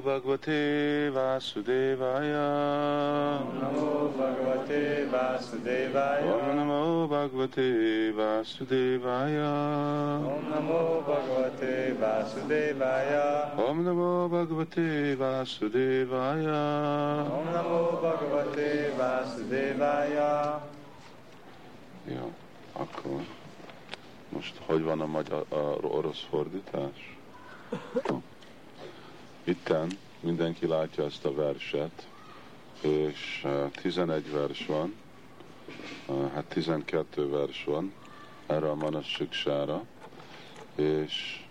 Bhagavate Vasudevaya. Om Namo Bhagavate Vasudevaya. Om Namo Bhagavate Vasudevaya. Om Namo Bhagavate Vasudevaya. Om Namo Bhagavate Vasudevaya. Om Namo Bhagavate Vasudevaya. Jó, akkor most hogy van a magyar a orosz fordítás? Itten mindenki látja ezt a verset, és 11 vers van, hát 12 vers van erre a Manassiksára, és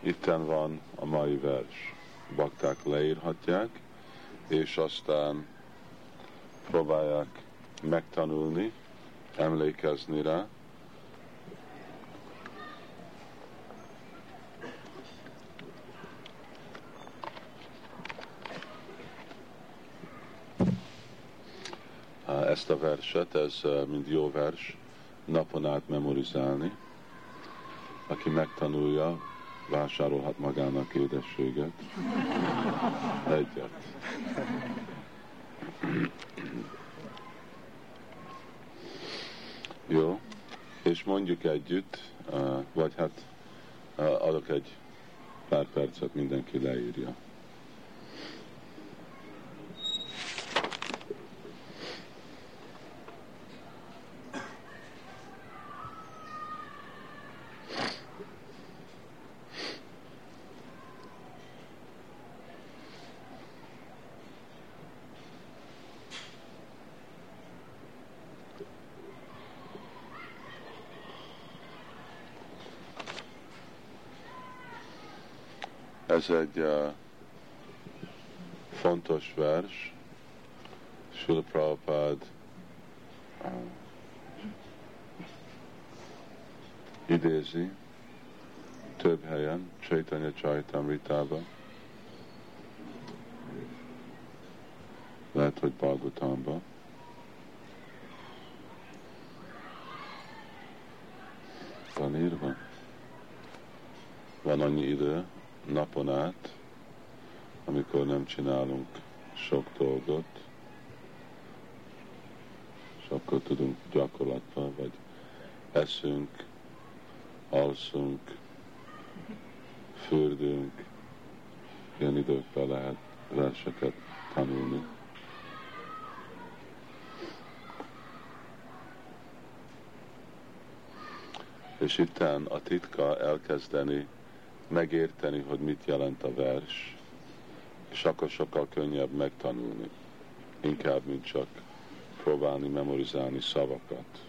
itten van a mai vers. Bakták leírhatják, és aztán próbálják megtanulni, emlékezni rá, ezt a verset, ez mind jó vers, napon át memorizálni. Aki megtanulja, vásárolhat magának édességet. Egyet. Jó, és mondjuk együtt, vagy hát adok egy pár percet, mindenki leírja. Ez egy uh, fontos vers. Sula Prabhupád uh, idézi több helyen, Chaitanya Chaitamritában. Lehet, hogy Bhagavatamban. Van írva. Van annyi idő, napon át, amikor nem csinálunk sok dolgot, és akkor tudunk gyakorlatban, vagy eszünk, alszunk, fürdünk, ilyen időkben lehet verseket tanulni. És itten a titka elkezdeni megérteni, hogy mit jelent a vers, és akkor sokkal könnyebb megtanulni, inkább, mint csak próbálni memorizálni szavakat.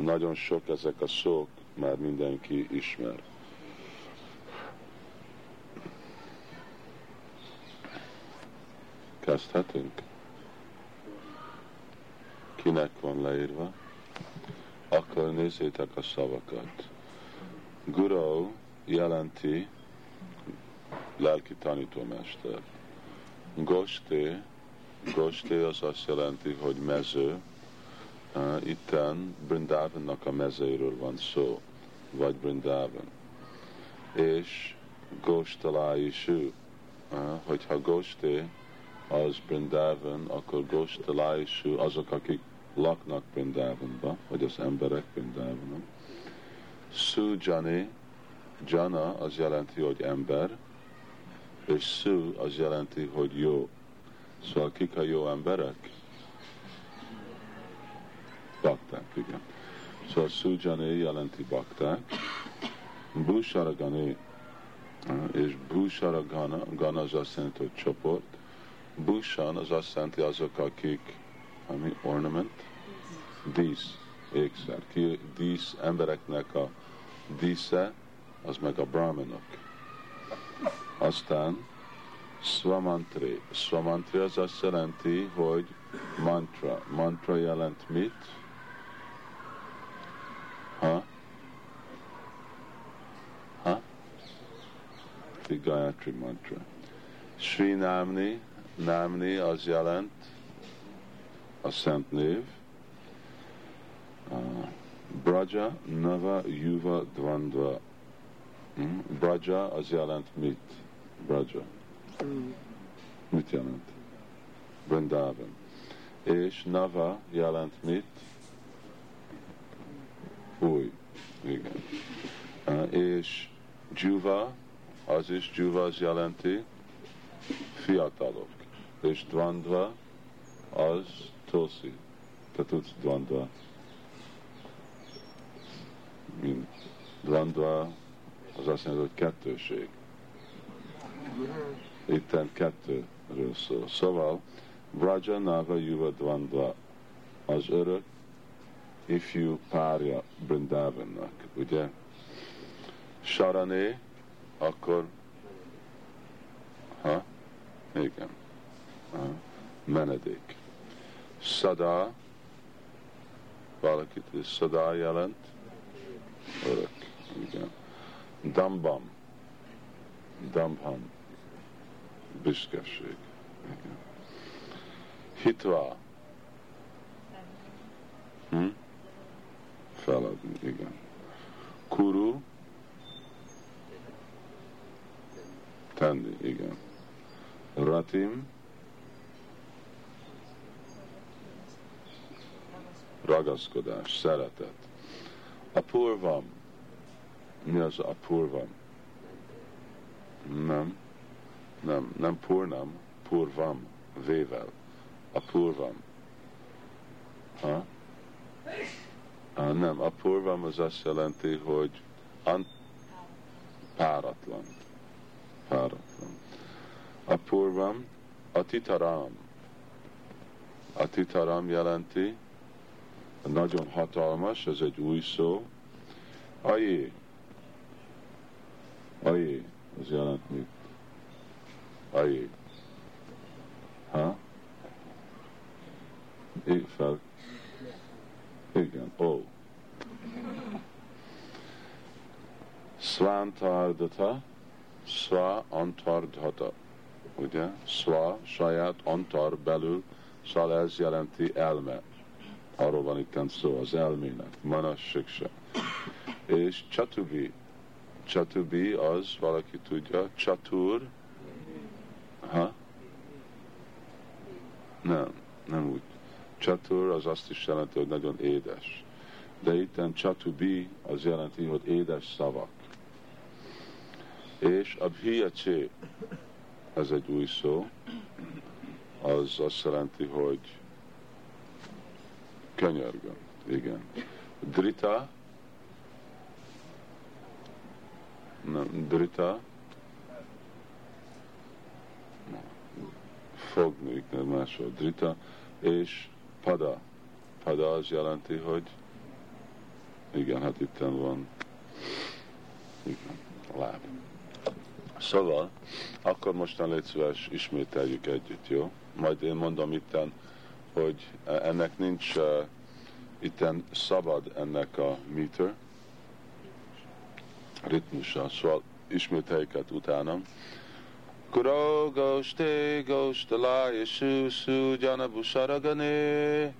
Nagyon sok ezek a szók már mindenki ismer. Kezdhetünk? Kinek van leírva? Akkor nézzétek a szavakat. Guru jelenti lelki tanítómester. Gosté, Gosté az azt jelenti, hogy mező. Uh, itten Brindavannak a mezőről van szó, vagy Brindavan. És Gostaláisú, uh, hogyha Gosté az Brindavan, akkor Gostaláisú azok, akik laknak Brindavanba, vagy az emberek Brindavanban. Sujani, Jana az jelenti, hogy ember, és Su az jelenti, hogy jó. Szóval kik a jó emberek? Bakták, igen. Szóval Sujani jelenti bakták, Busharagani, és Busharagana az azt jelenti, hogy csoport, Bushan az azt jelenti azok, akik, ami ornament, dísz, ékszer. Dísz embereknek a dísze, az meg a brahmanok. Aztán Swamantri. Swamantri az azt jelenti, hogy mantra. Mantra jelent mit? Ha? Ha? The mantra. Sri Namni, Namni az jelent a szent név. Braja, Nava, Yuva, Dvandva Hmm? Braja az jelent mit? Braja. Mit jelent? Vrindavan. És Nava jelent mit? Új. Igen. És Juva, az is Juva az jelenti fiatalok. És Dvandva az Tulsi. Te tudsz Dvandva. Mint Dvandva az azt jelenti, hogy kettőség. Itten kettőről szól. Szóval Vraja Nava Yuva az örök ifjú párja Brindavannak, ugye? Sarané, akkor ha? Igen. Ha? Menedék. Sada, valakit is Sada jelent, örök. Igen. Dambam, Dambham, büszkeség. Hitva, hm? feladni, igen. Kuru, tenni, igen. Ratim, ragaszkodás, szeretet. Apurvam, mi az apurvam? Nem, nem, nem purnam, purvam, vével. Apurvam. Ha? Uh, nem, a purvam az azt jelenti, hogy an- páratlan. Páratlan. A purvam, a titaram. A titaram jelenti, nagyon hatalmas, ez egy új szó. Ajé. Ajé, az jelent mit? Ajé. Ha? Ég fel, igen, ó. Svantardata, sva antardhata. Ugye? Sva, saját, antar belül, szal ez jelenti elme. Arról van itt szó, az elmének. Manas siksa. És csatubi. Csatubi az, valaki tudja, csatur. Ha? Nem, nem úgy Csatur az azt is jelenti, hogy nagyon édes. De itten csatubi az jelenti, hogy édes szavak. És a bhiyacsé, ez egy új szó, az azt jelenti, hogy könyörgöm. Igen. Drita, drita, fogni, máshol drita, és pada. Pada az jelenti, hogy igen, hát itt van igen, láb. Szóval, akkor mostan légy szíves, ismételjük együtt, jó? Majd én mondom itten, hogy ennek nincs uh, itten szabad ennek a meter, ritmusa, szóval ismételjük utánam. Kuro Goshte Goshtala Yeshu Su Janabu Sharagane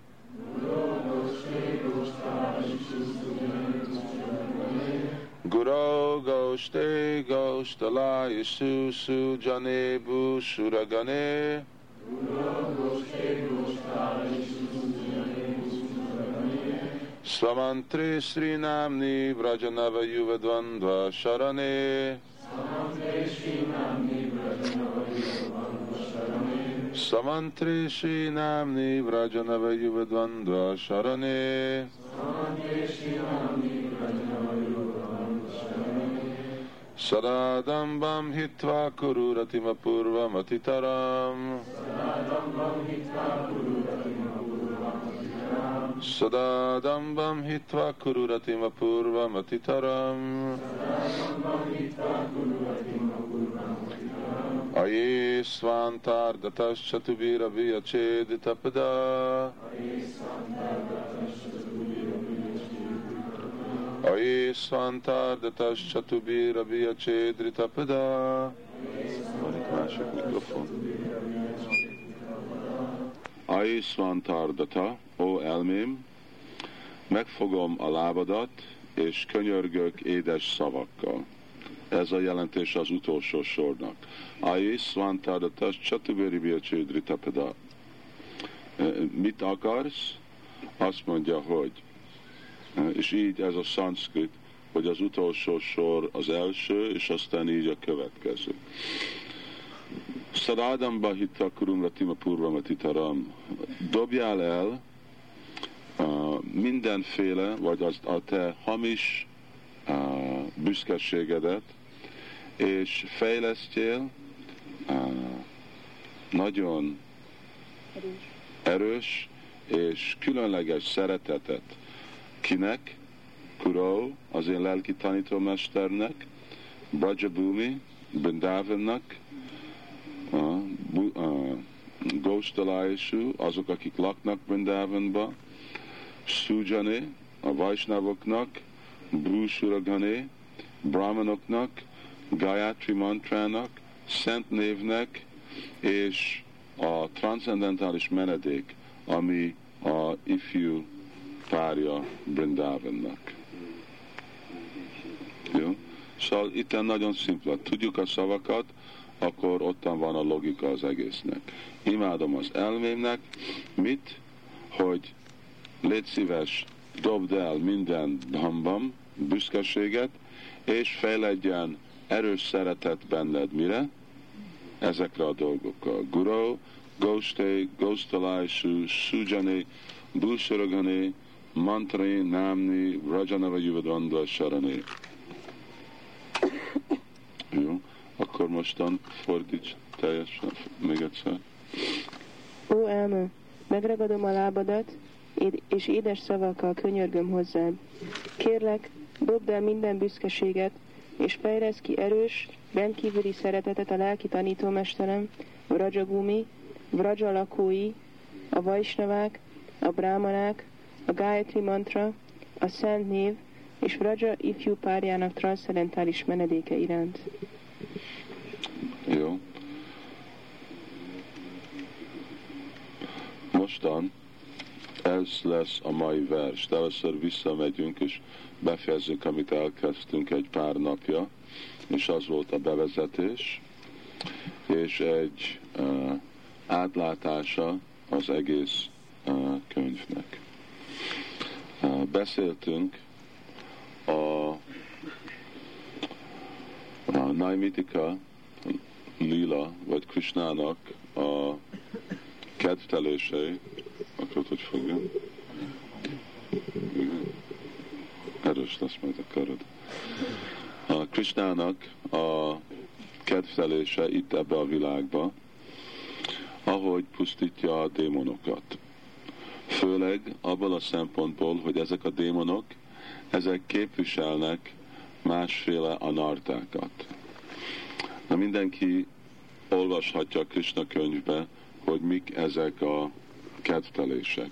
Guru Goshte Goshtala Yeshu Su Janebu Shuragane Swamantri Sri Namni Vrajanava Yuvadvandva Sharane Swamantri Sri Namni Samantri Namni Vrajanava Yuvadvandva Sharane Sadadambam hitva kururatima purva matitaram. Sadadambam hitva kururatima सदादम्बं हित्वा कुरु रतिमपूर्वमतितरम् अये स्वान्तार्दतश्चतुभिरभि अचेदितपदा अये स्वान्तार्दतश्चतुभिरभि अचेदृतपदा Microfone. Svantardatashatubira Vyachedritapada Valamik másik mikrofon. Aye Svantardata, ó elmém, megfogom a lábadat, és könyörgök édes szavakkal. ez a jelentés az utolsó sornak. Ayi Svantadatas Chatuberi Biacsédri Tapeda. Mit akarsz? Azt mondja, hogy, és így ez a szanszkrit, hogy az utolsó sor az első, és aztán így a következő. Szarádam Bahita Kurumratima Purvamatitaram. Dobjál el uh, mindenféle, vagy az, a te hamis uh, büszkeségedet, és fejlesztél uh, nagyon erős. és különleges szeretetet. Kinek? Kuro, az én lelki tanítómesternek, Brajabhumi, Brindavannak, uh, uh, Góstalájusú, azok, akik laknak Brindavanba, Sujane, a Vajsnavoknak, Brúsuragane, Brahmanoknak, Gayatri mantrának, szent névnek, és a transzendentális menedék, ami a ifjú párja Brindavannak. Jó? Szóval itt nagyon szimpla. Tudjuk a szavakat, akkor ottan van a logika az egésznek. Imádom az elmémnek, mit? Hogy légy szíves, dobd el minden hambam, büszkeséget, és fejledjen erős szeretet benned mire? Ezekre a dolgokkal. Guru, Gosté, Gostalajsú, Sujane, Búsorogane, Mantré, Námni, Rajanava Juvadvanda, Sarane. Jó, akkor mostan fordíts teljesen, még egyszer. Ó, elme, megragadom a lábadat, és édes szavakkal könyörgöm hozzád. Kérlek, dobd el minden büszkeséget, és fejlesz ki erős, rendkívüli szeretetet a lelki tanítómesterem, Vrajagumi, Vraja lakói, a Vajsnavák, a Brámanák, a Gayatri mantra, a Szent név és Vraja ifjú párjának transzcendentális menedéke iránt. Jó. Mostan ez lesz a mai vers. De először visszamegyünk, és befejezzük, amit elkezdtünk egy pár napja, és az volt a bevezetés, és egy uh, átlátása az egész uh, könyvnek. Uh, beszéltünk a, a Naimitika lila, vagy Krishnának a kedvtelései, akarod, hogy fogja? Erős lesz majd a karod. A Krishnának a kedvtelése itt ebbe a világba, ahogy pusztítja a démonokat. Főleg abból a szempontból, hogy ezek a démonok, ezek képviselnek másféle anartákat. Na mindenki olvashatja a Krishna könyvbe, hogy mik ezek a kedvtelések.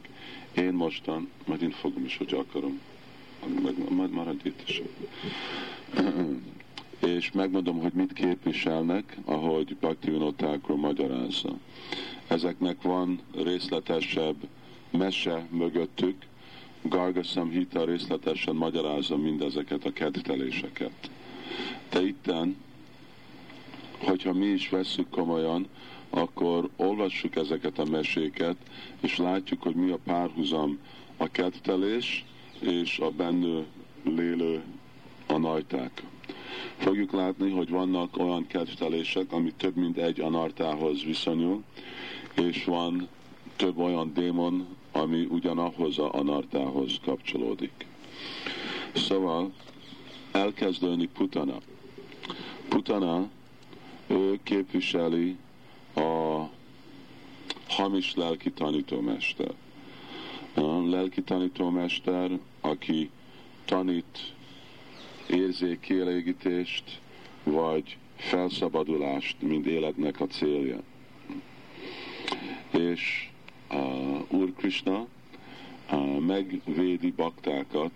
Én mostan, majd én fogom is, hogy akarom, meg, majd maradj itt is. és megmondom, hogy mit képviselnek, ahogy Bhakti Vinotákról magyarázza. Ezeknek van részletesebb mese mögöttük, Garga Samhita részletesen magyarázza mindezeket a kedvteléseket. De itten, hogyha mi is vesszük komolyan, akkor olvassuk ezeket a meséket, és látjuk, hogy mi a párhuzam a kedvtelés és a bennő lélő a najták. Fogjuk látni, hogy vannak olyan kedvtelések, ami több mint egy anartához viszonyul, és van több olyan démon, ami ugyanahhoz a anartához kapcsolódik. Szóval elkezdőni Putana. Putana, ő képviseli a hamis lelki tanítómester. A lelki tanítómester, aki tanít érzékielégítést, vagy felszabadulást, mint életnek a célja. És uh, Úr Krishna megvédi baktákat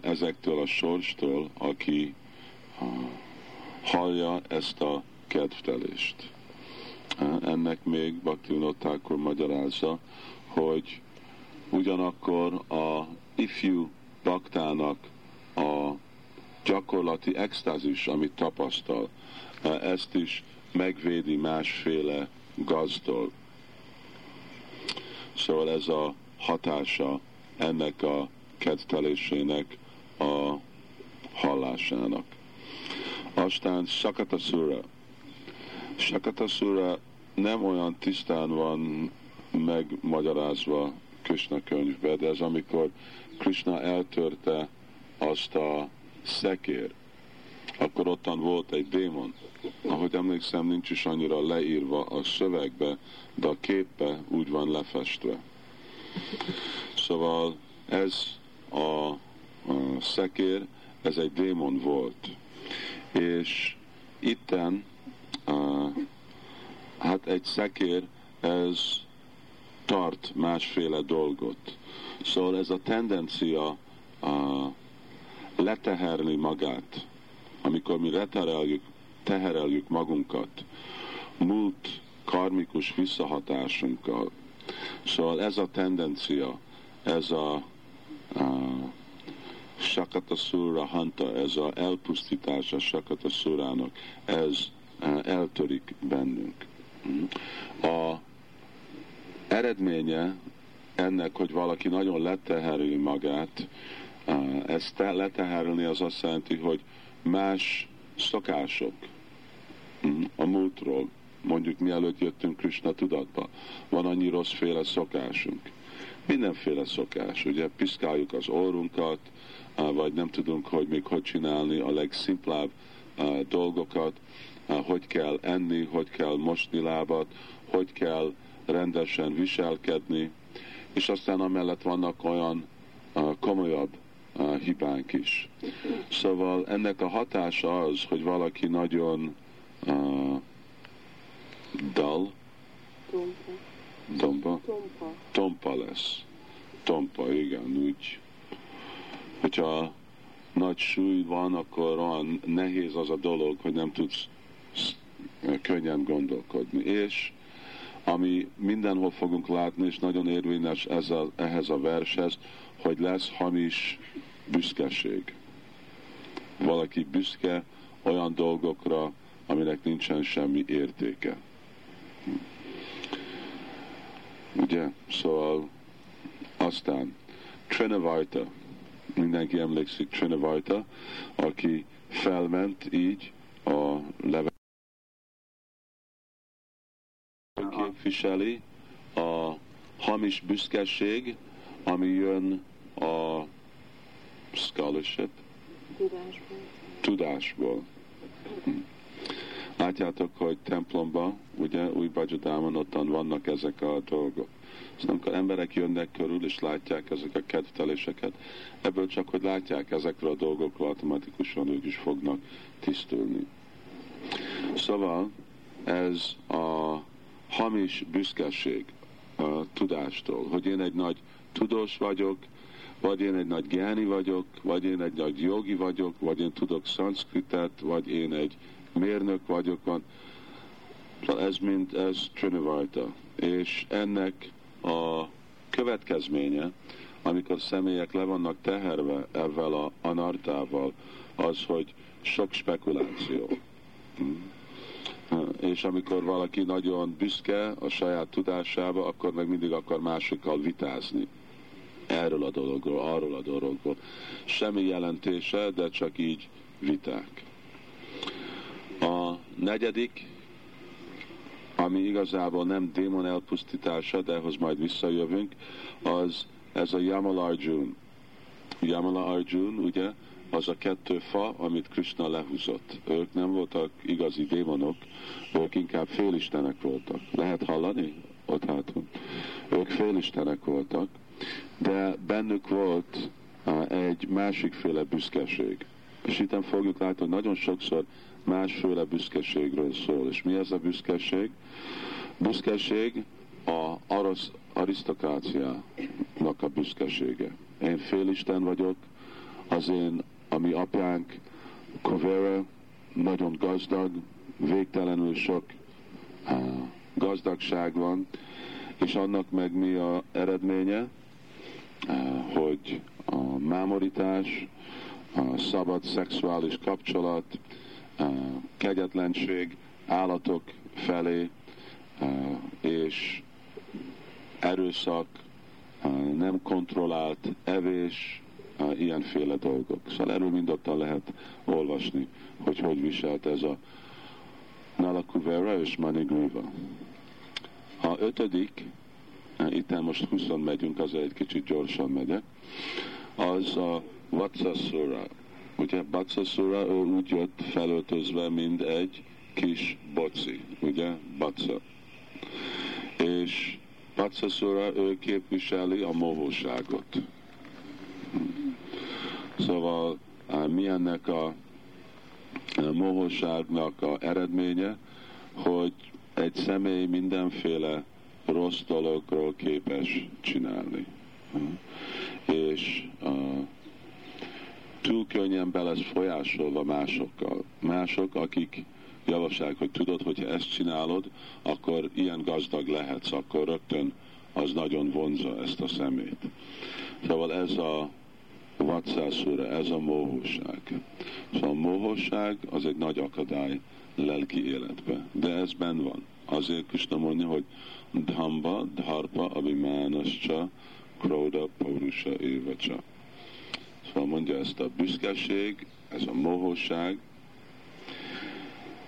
ezektől a sorstól, aki uh, hallja ezt a kedvtelést. Ennek még Bhaktivinoda magyarázza, hogy ugyanakkor a ifjú baktának a gyakorlati extázis, amit tapasztal, ezt is megvédi másféle gazdol. Szóval ez a hatása ennek a kedvelésének a hallásának. Aztán Sakatasura. Sakatasura nem olyan tisztán van megmagyarázva Krishna könyvbe, de ez amikor Krishna eltörte azt a szekér, akkor ottan volt egy démon. Ahogy emlékszem, nincs is annyira leírva a szövegbe, de a képbe úgy van lefestve. Szóval ez a, a szekér, ez egy démon volt. És itten, hát egy szekér, ez tart másféle dolgot. Szóval ez a tendencia a, leteherni magát, amikor mi letereljük, tehereljük magunkat, múlt karmikus visszahatásunkkal. Szóval ez a tendencia, ez a, a Sakatasura Hanta, ez a elpusztítás a Sakatasurának, ez eltörik bennünk. A eredménye ennek, hogy valaki nagyon leteheri magát, ezt leteherülni az azt jelenti, hogy más szokások hm, a múltról, mondjuk mielőtt jöttünk Krishna tudatba, van annyi rosszféle szokásunk. Mindenféle szokás, ugye piszkáljuk az orrunkat, vagy nem tudunk, hogy még hogy csinálni a legszimplább dolgokat, hogy kell enni, hogy kell mosni lábat, hogy kell rendesen viselkedni, és aztán amellett vannak olyan komolyabb hibánk is. Szóval ennek a hatása az, hogy valaki nagyon uh, dal, tompa, tompa, tompa lesz. Tompa, igen, úgy. Hogyha nagy súly van, akkor olyan nehéz az a dolog, hogy nem tudsz könnyen gondolkodni. És ami mindenhol fogunk látni, és nagyon érvényes ezzel, ehhez a vershez, hogy lesz hamis büszkeség. Valaki büszke olyan dolgokra, aminek nincsen semmi értéke. Ugye? Szóval aztán Trinavajta, mindenki emlékszik Trinavajta, aki felment így a level képviseli a hamis büszkeség, ami jön a scholarship? Tudásból. Tudásból. Hm. Látjátok, hogy templomba, ugye, új Bajadámon ottan vannak ezek a dolgok. Szóval amikor emberek jönnek körül, és látják ezek a kedvteléseket, ebből csak, hogy látják ezekről a dolgokról, automatikusan ők is fognak tisztulni. Szóval ez a hamis büszkeség a tudástól, hogy én egy nagy tudós vagyok, vagy én egy nagy gyáni vagyok, vagy én egy nagy jogi vagyok, vagy én tudok szanszkritet, vagy én egy mérnök vagyok, van. Szóval ez mind, ez Trinivajta. És ennek a következménye, amikor személyek le vannak teherve ezzel a anartával, az, hogy sok spekuláció. És amikor valaki nagyon büszke a saját tudásába, akkor meg mindig akar másokkal vitázni erről a dologról, arról a dologról. Semmi jelentése, de csak így viták. A negyedik, ami igazából nem démon elpusztítása, de ehhoz majd visszajövünk, az ez a Yamala Arjun. Yamala Arjun, ugye, az a kettő fa, amit Krishna lehúzott. Ők nem voltak igazi démonok, ők inkább félistenek voltak. Lehet hallani? Ott hátul. Ők félistenek voltak, de bennük volt egy másikféle büszkeség. És itt fogjuk látni, hogy nagyon sokszor másféle büszkeségről szól. És mi ez a büszkeség? Büszkeség a arosz, arisztokráciának a büszkesége. Én félisten vagyok, az én, ami apánk, Kovera, nagyon gazdag, végtelenül sok gazdagság van, és annak meg mi a eredménye? hogy a mámorítás, a szabad szexuális kapcsolat, a kegyetlenség állatok felé, és erőszak, nem kontrollált evés, ilyenféle dolgok. Szóval erről mindottan lehet olvasni, hogy hogy viselt ez a Nalakuvera és Manigriva. A ötödik, itt most 20 megyünk, az egy kicsit gyorsan megyek, az a Vatsasura. Ugye Vatsasura, ő úgy jött felöltözve, mint egy kis boci, ugye, Vatsa. És Vatsasura, ő képviseli a mohóságot. Szóval mi ennek a mohóságnak a eredménye, hogy egy személy mindenféle rossz dologról képes csinálni. És uh, túl könnyen be lesz folyásolva másokkal. Mások, akik javaslják, hogy tudod, hogyha ezt csinálod, akkor ilyen gazdag lehetsz, akkor rögtön az nagyon vonza ezt a szemét. Szóval ez a vatszászúra, ez a mohóság. Szóval a mohóság az egy nagy akadály lelki életbe, de ez benn van. Azért Krishna mondja, hogy dhamba, dharpa, abhimánascha, kroda, paurusa, évacsa. Szóval mondja ezt a büszkeség, ez a mohóság,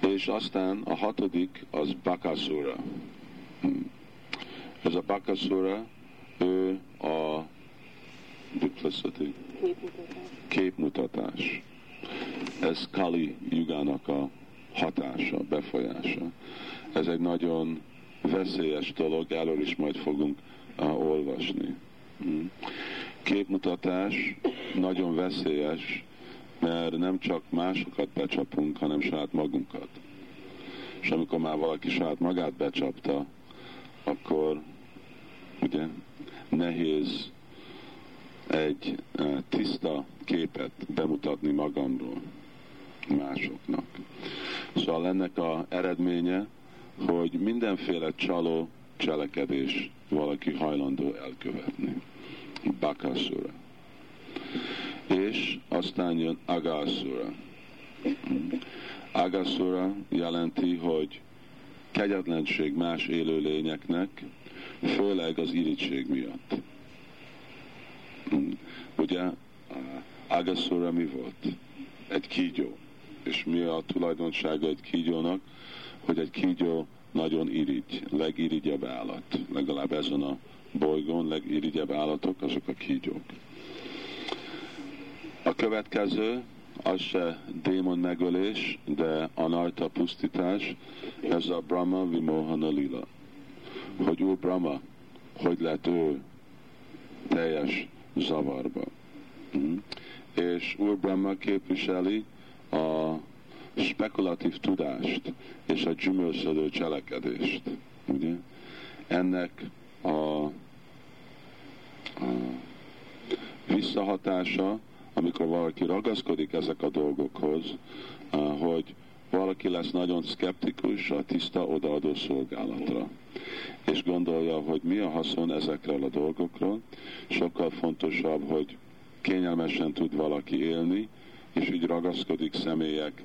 és aztán a hatodik az Bakasura. Hmm. Ez a Bakasura, ő a duplicity, képmutatás. Ez Kali jugának a hatása, befolyása. Ez egy nagyon veszélyes dolog, erről is majd fogunk olvasni. Hmm. Képmutatás nagyon veszélyes, mert nem csak másokat becsapunk, hanem saját magunkat. És amikor már valaki saját magát becsapta, akkor ugye nehéz egy tiszta képet bemutatni magamról másoknak. Szóval ennek a eredménye, hogy mindenféle csaló cselekedés valaki hajlandó elkövetni. Bakasura. És aztán jön Agasura. Agasura jelenti, hogy kegyetlenség más élőlényeknek, főleg az irítség miatt. Ugye Agasura mi volt? Egy kígyó. És mi a tulajdonsága egy kígyónak? Hogy egy kígyó nagyon irigy, legirigyebb állat. Legalább ezen a bolygón legirigyebb állatok azok a kígyók. A következő, az se démon megölés, de anarta pusztítás, ez a Brahma Vimohana Lila. Hogy Úr Brahma, hogy lett ő teljes zavarba. Mm. És Úr Brahma képviseli a spekulatív tudást és a gyümölcsölő cselekedést. Ugye? Ennek a, a visszahatása, amikor valaki ragaszkodik ezek a dolgokhoz, hogy valaki lesz nagyon szkeptikus a tiszta odaadó szolgálatra, és gondolja, hogy mi a haszon ezekről a dolgokról, sokkal fontosabb, hogy kényelmesen tud valaki élni, és így ragaszkodik személyek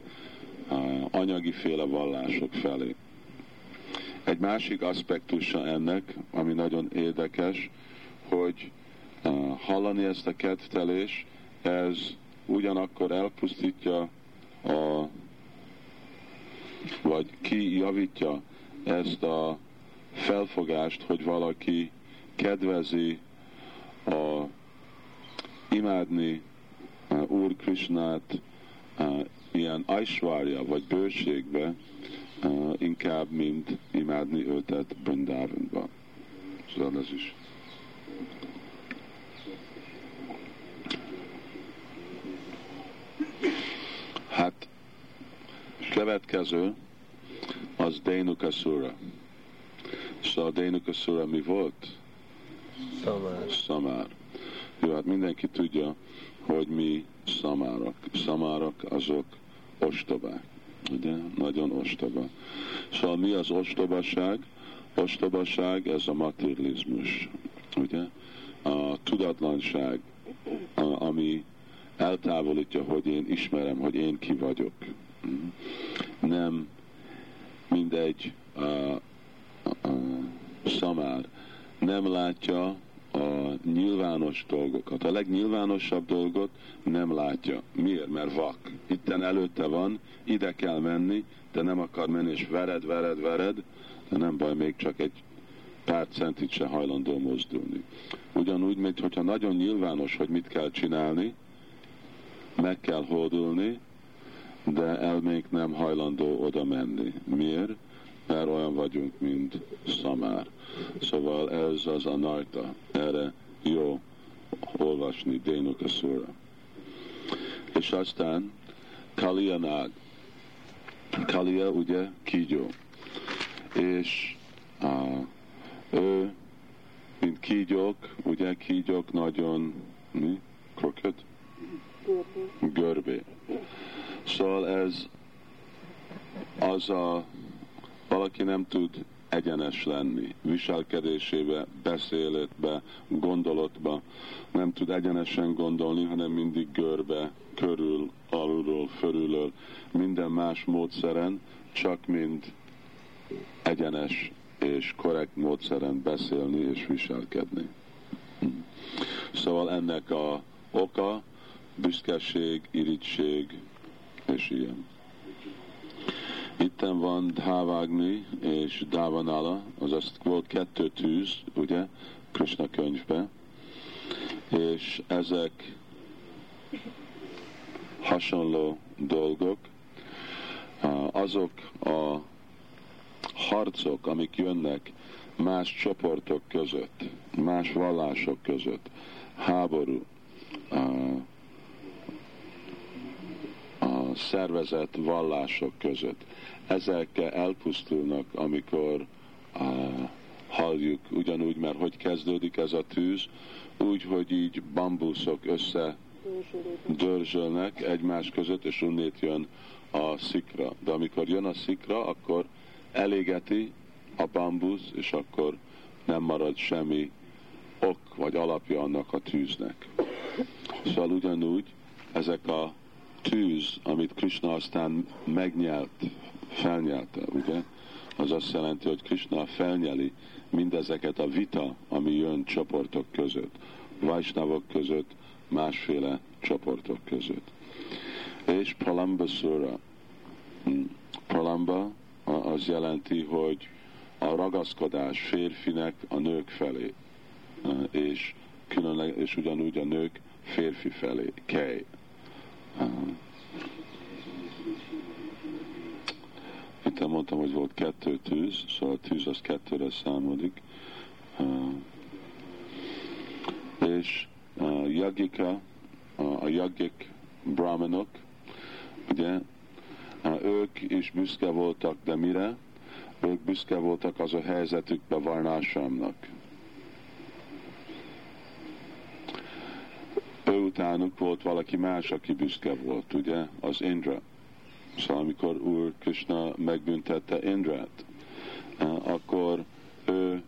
anyagi féle vallások felé. Egy másik aspektusa ennek, ami nagyon érdekes, hogy hallani ezt a kedvtelés, ez ugyanakkor elpusztítja a, vagy kijavítja ezt a felfogást, hogy valaki kedvezi a imádni Úr Krishnát ilyen aishwarya vagy bőségbe, inkább, mint imádni őtet Brindavanba. Szóval ez is. Hát, következő az Dénukasura. Szóval Dénukasura mi volt? Szamár. Szamár. Jó, hát mindenki tudja, hogy mi szamárak. Szamárak azok ostobák. Ugye? Nagyon ostoba. Szóval mi az ostobaság? Ostobaság ez a materializmus. Ugye? A tudatlanság, ami eltávolítja, hogy én ismerem, hogy én ki vagyok. Nem mindegy szamár nem látja a nyilvános dolgokat. A legnyilvánosabb dolgot nem látja. Miért? Mert vak. Itten előtte van, ide kell menni, de nem akar menni, és vered, vered, vered, de nem baj, még csak egy pár centit se hajlandó mozdulni. Ugyanúgy, mint hogyha nagyon nyilvános, hogy mit kell csinálni, meg kell hódulni, de elménk nem hajlandó oda menni. Miért? Mert olyan vagyunk, mint szamár. Szóval ez az a narta. Erre jó olvasni Dénuka Szura. És aztán Kalia Nág. Kalia ugye kígyó. És uh, ő, mint kígyók, ugye kígyók nagyon mi? Crooked? Görbé. Szóval ez az a valaki nem tud egyenes lenni, viselkedésébe, beszéletbe, gondolatba, nem tud egyenesen gondolni, hanem mindig görbe, körül, alulról, fölülről, minden más módszeren, csak mind egyenes és korrekt módszeren beszélni és viselkedni. Szóval ennek a oka büszkeség, irigység és ilyen. Itten van Dhávagni és Dávanala, azaz volt kettő tűz, ugye, Krishna könyvbe, és ezek hasonló dolgok, azok a harcok, amik jönnek más csoportok között, más vallások között, háború, a szervezett vallások között. Ezek elpusztulnak, amikor uh, halljuk ugyanúgy, mert hogy kezdődik ez a tűz, úgy, hogy így bambuszok össze dörzsölnek egymás között, és unnét jön a szikra. De amikor jön a szikra, akkor elégeti a bambusz, és akkor nem marad semmi ok vagy alapja annak a tűznek. Szóval ugyanúgy ezek a tűz, amit Krishna aztán megnyelt, felnyelte, ugye? Az azt jelenti, hogy Krishna felnyeli mindezeket a vita, ami jön csoportok között, vajsnavok között, másféle csoportok között. És Pralamba Sura. Hmm. Pralamba az jelenti, hogy a ragaszkodás férfinek a nők felé, és, különleg, és ugyanúgy a nők férfi felé, kej. Itt mondtam, hogy volt kettő tűz, szóval a tűz az kettőre számodik. És a jagika, a jagik brahmanok, ugye, ők is büszke voltak, de mire? Ők büszke voltak az a helyzetükbe Varnásámnak. Ő utánuk volt valaki más, aki büszke volt, ugye? Az Indra. Szóval amikor Úr Krishna megbüntette Indrát, akkor ő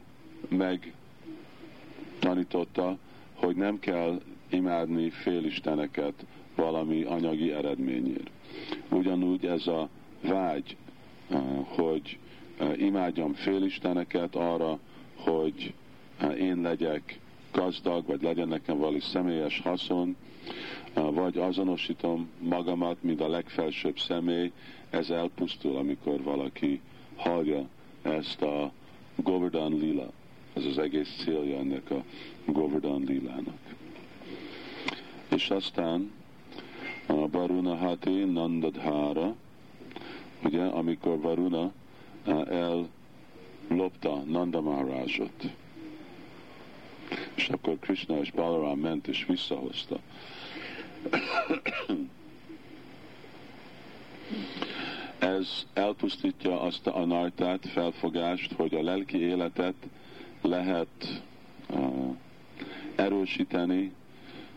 megtanította, hogy nem kell imádni félisteneket valami anyagi eredményért. Ugyanúgy ez a vágy, hogy imádjam félisteneket arra, hogy én legyek gazdag, vagy legyen nekem valami személyes haszon, vagy azonosítom magamat, mint a legfelsőbb személy, ez elpusztul, amikor valaki hallja ezt a Govardhan lila. Ez az egész célja ennek a Govardhan lilának. És aztán a Varuna Hati Nandadhara, ugye, amikor Varuna ellopta Nanda Maharajot, és akkor Krishna és Balaram ment és visszahozta. Ez elpusztítja azt a anartát, felfogást, hogy a lelki életet lehet uh, erősíteni,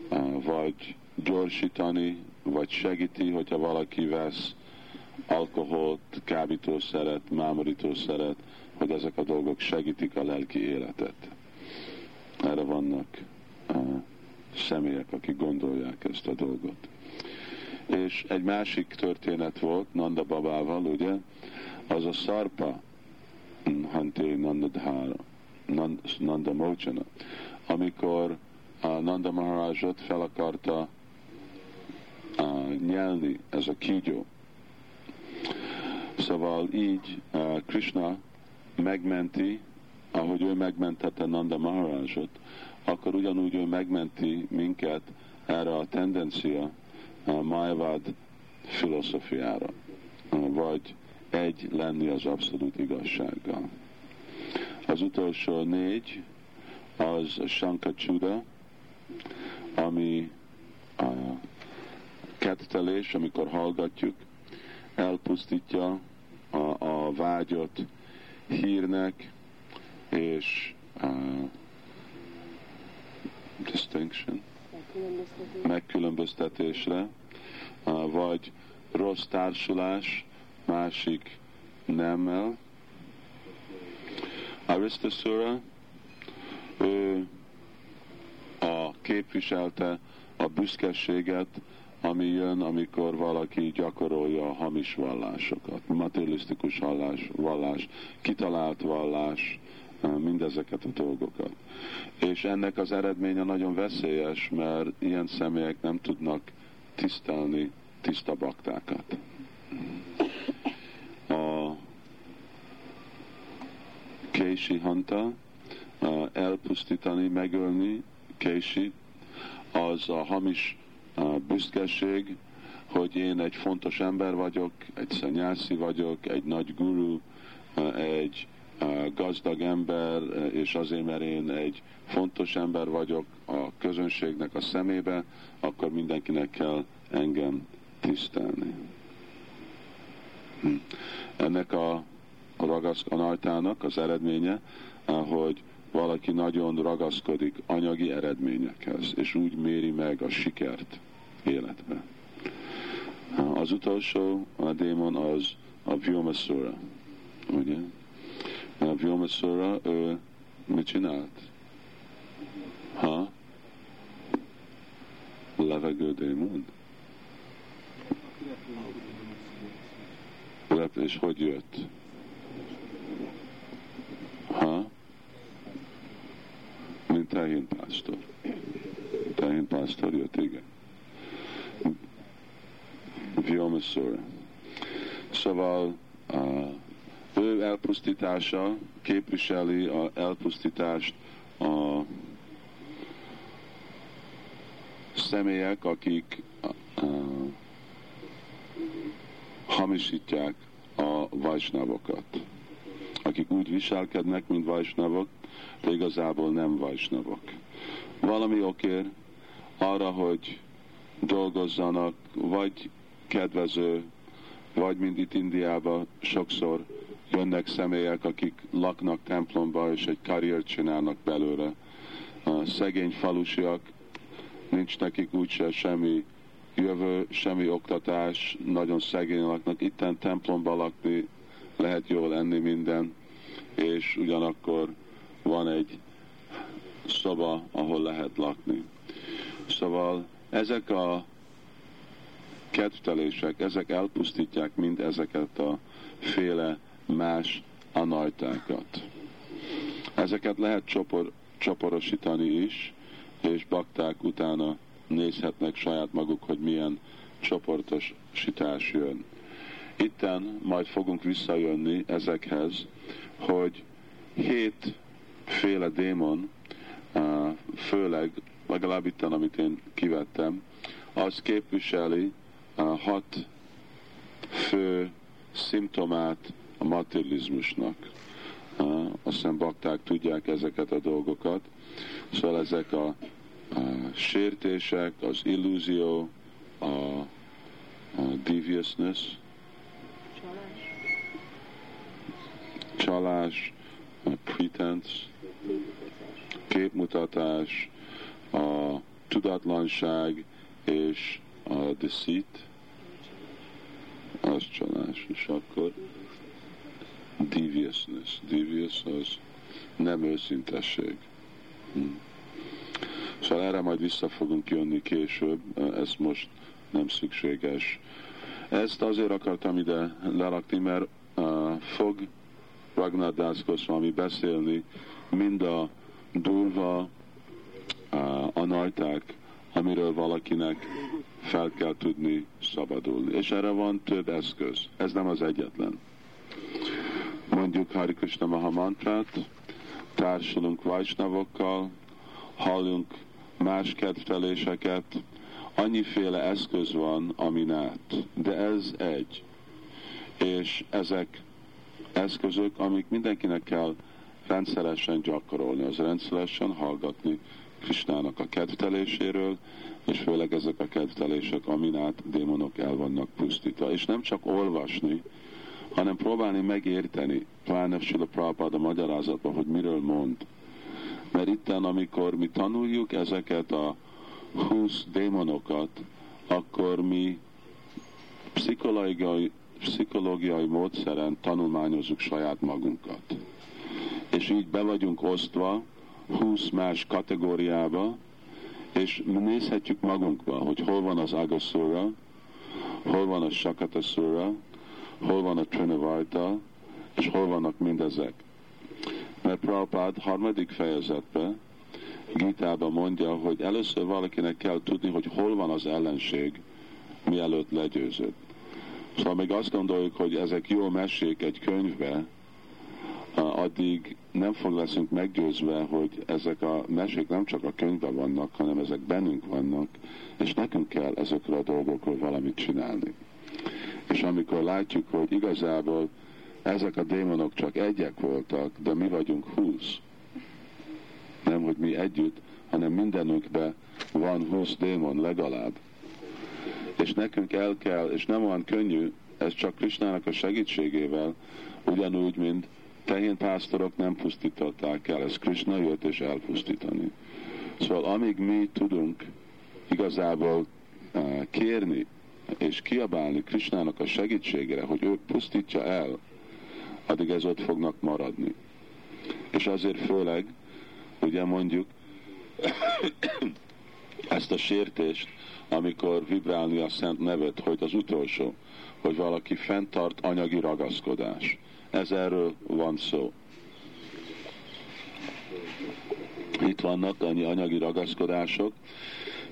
uh, vagy gyorsítani, vagy segíti, hogyha valaki vesz alkoholt, kábítószeret, mámorítószeret, hogy ezek a dolgok segítik a lelki életet. Erre vannak uh, személyek, akik gondolják ezt a dolgot. És egy másik történet volt Nanda babával, ugye, az a szarpa, Hanté Nandadhára, Nanda Mochana, amikor a Nanda Maharajot fel akarta uh, nyelni ez a kígyó. Szóval így uh, Krishna megmenti, ahogy ő megmentette Nanda Maharajot, akkor ugyanúgy ő megmenti minket erre a tendencia a Mayavad filozófiára, vagy egy lenni az abszolút igazsággal. Az utolsó négy az a ami a kettelés, amikor hallgatjuk, elpusztítja a, a vágyot hírnek és uh, distinction, megkülönböztetésre, uh, vagy rossz társulás másik nemmel. Aristasura, ő a képviselte a büszkeséget, ami jön, amikor valaki gyakorolja a hamis vallásokat, materialisztikus vallás, vallás kitalált vallás, mindezeket a dolgokat. És ennek az eredménye nagyon veszélyes, mert ilyen személyek nem tudnak tisztelni tiszta baktákat. A Kési Hanta elpusztítani, megölni Kési, az a hamis büszkeség, hogy én egy fontos ember vagyok, egy szanyászi vagyok, egy nagy guru, egy gazdag ember, és azért, mert én egy fontos ember vagyok a közönségnek a szemébe, akkor mindenkinek kell engem tisztelni. Hm. Ennek a, ragaszkanajtának az eredménye, hogy valaki nagyon ragaszkodik anyagi eredményekhez, és úgy méri meg a sikert életbe. Az utolsó a démon az a Vyomasura, ugye? A Vyomasura, ő mit csinált? Ha? Levegő démon? Rep, és hogy jött? Ha? Mint tehén pásztor. Tehén pásztor jött, igen. Vyomasura. Szóval uh, ő elpusztítása képviseli a elpusztítást a személyek, akik uh, hamisítják a vajsnavokat. Akik úgy viselkednek, mint vajsnavok, de igazából nem vajsnavok. Valami okér arra, hogy dolgozzanak, vagy kedvező, vagy mint itt Indiában sokszor jönnek személyek, akik laknak templomba, és egy karriert csinálnak belőle. A szegény falusiak, nincs nekik úgyse semmi jövő, semmi oktatás, nagyon szegény laknak. Itten templomba lakni, lehet jól enni minden, és ugyanakkor van egy szoba, ahol lehet lakni. Szóval ezek a kedvtelések, ezek elpusztítják mind ezeket a féle más anajtákat. Ezeket lehet csopor, csoporosítani is, és bakták utána nézhetnek saját maguk, hogy milyen csoportosítás jön. Itten majd fogunk visszajönni ezekhez, hogy hét féle démon, főleg, legalább itten, amit én kivettem, az képviseli hat fő szimptomát a materializmusnak. Azt hiszem bakták tudják ezeket a dolgokat. Szóval ezek a, a sértések, az illúzió, a, a deviousness, csalás, a pretense, képmutatás, a tudatlanság és a deceit, az csalás, és akkor deviousness. Devious az nem őszintesség. Hm. Szóval erre majd vissza fogunk jönni később, ez most nem szükséges. Ezt azért akartam ide lerakni, mert uh, fog Ragnar Das Goswami beszélni mind a durva uh, anajták, amiről valakinek fel kell tudni szabadulni. És erre van több eszköz. Ez nem az egyetlen. Mondjuk Hari Krishna Maha mantrát, társulunk Vajsnavokkal, hallunk más kedveléseket, annyiféle eszköz van, amin át, de ez egy. És ezek eszközök, amik mindenkinek kell rendszeresen gyakorolni, az rendszeresen hallgatni Krisnának a kedvteléséről, és főleg ezek a kedvtelések, amin át démonok el vannak pusztítva. És nem csak olvasni, hanem próbálni megérteni, pláne Sila Prabhupada magyarázatban, hogy miről mond. Mert itten, amikor mi tanuljuk ezeket a 20 démonokat, akkor mi pszichológiai, pszichológiai módszeren tanulmányozunk saját magunkat. És így be vagyunk osztva 20 más kategóriába, és nézhetjük magunkba, hogy hol van az Agaszura, hol van a Sakatasura, hol van a Trinavarta, és hol vannak mindezek. Mert Prabhupád harmadik fejezetben Gitában mondja, hogy először valakinek kell tudni, hogy hol van az ellenség, mielőtt legyőzött. Szóval még azt gondoljuk, hogy ezek jó mesék egy könyvbe, addig nem fog leszünk meggyőzve, hogy ezek a mesék nem csak a könyvben vannak, hanem ezek bennünk vannak, és nekünk kell ezekről a dolgokról valamit csinálni. És amikor látjuk, hogy igazából ezek a démonok csak egyek voltak, de mi vagyunk húsz, nem, hogy mi együtt, hanem mindenünkben van húsz démon legalább. És nekünk el kell, és nem olyan könnyű, ez csak Krisnának a segítségével, ugyanúgy, mint tehén pásztorok nem pusztították el, ez Krishna jött és elpusztítani. Szóval amíg mi tudunk igazából uh, kérni és kiabálni Krishnának a segítségére, hogy ő pusztítja el, addig ez ott fognak maradni. És azért főleg, ugye mondjuk, ezt a sértést, amikor vibrálni a szent nevet, hogy az utolsó, hogy valaki fenntart anyagi ragaszkodás. Ez erről van szó. Itt vannak annyi anyagi ragaszkodások,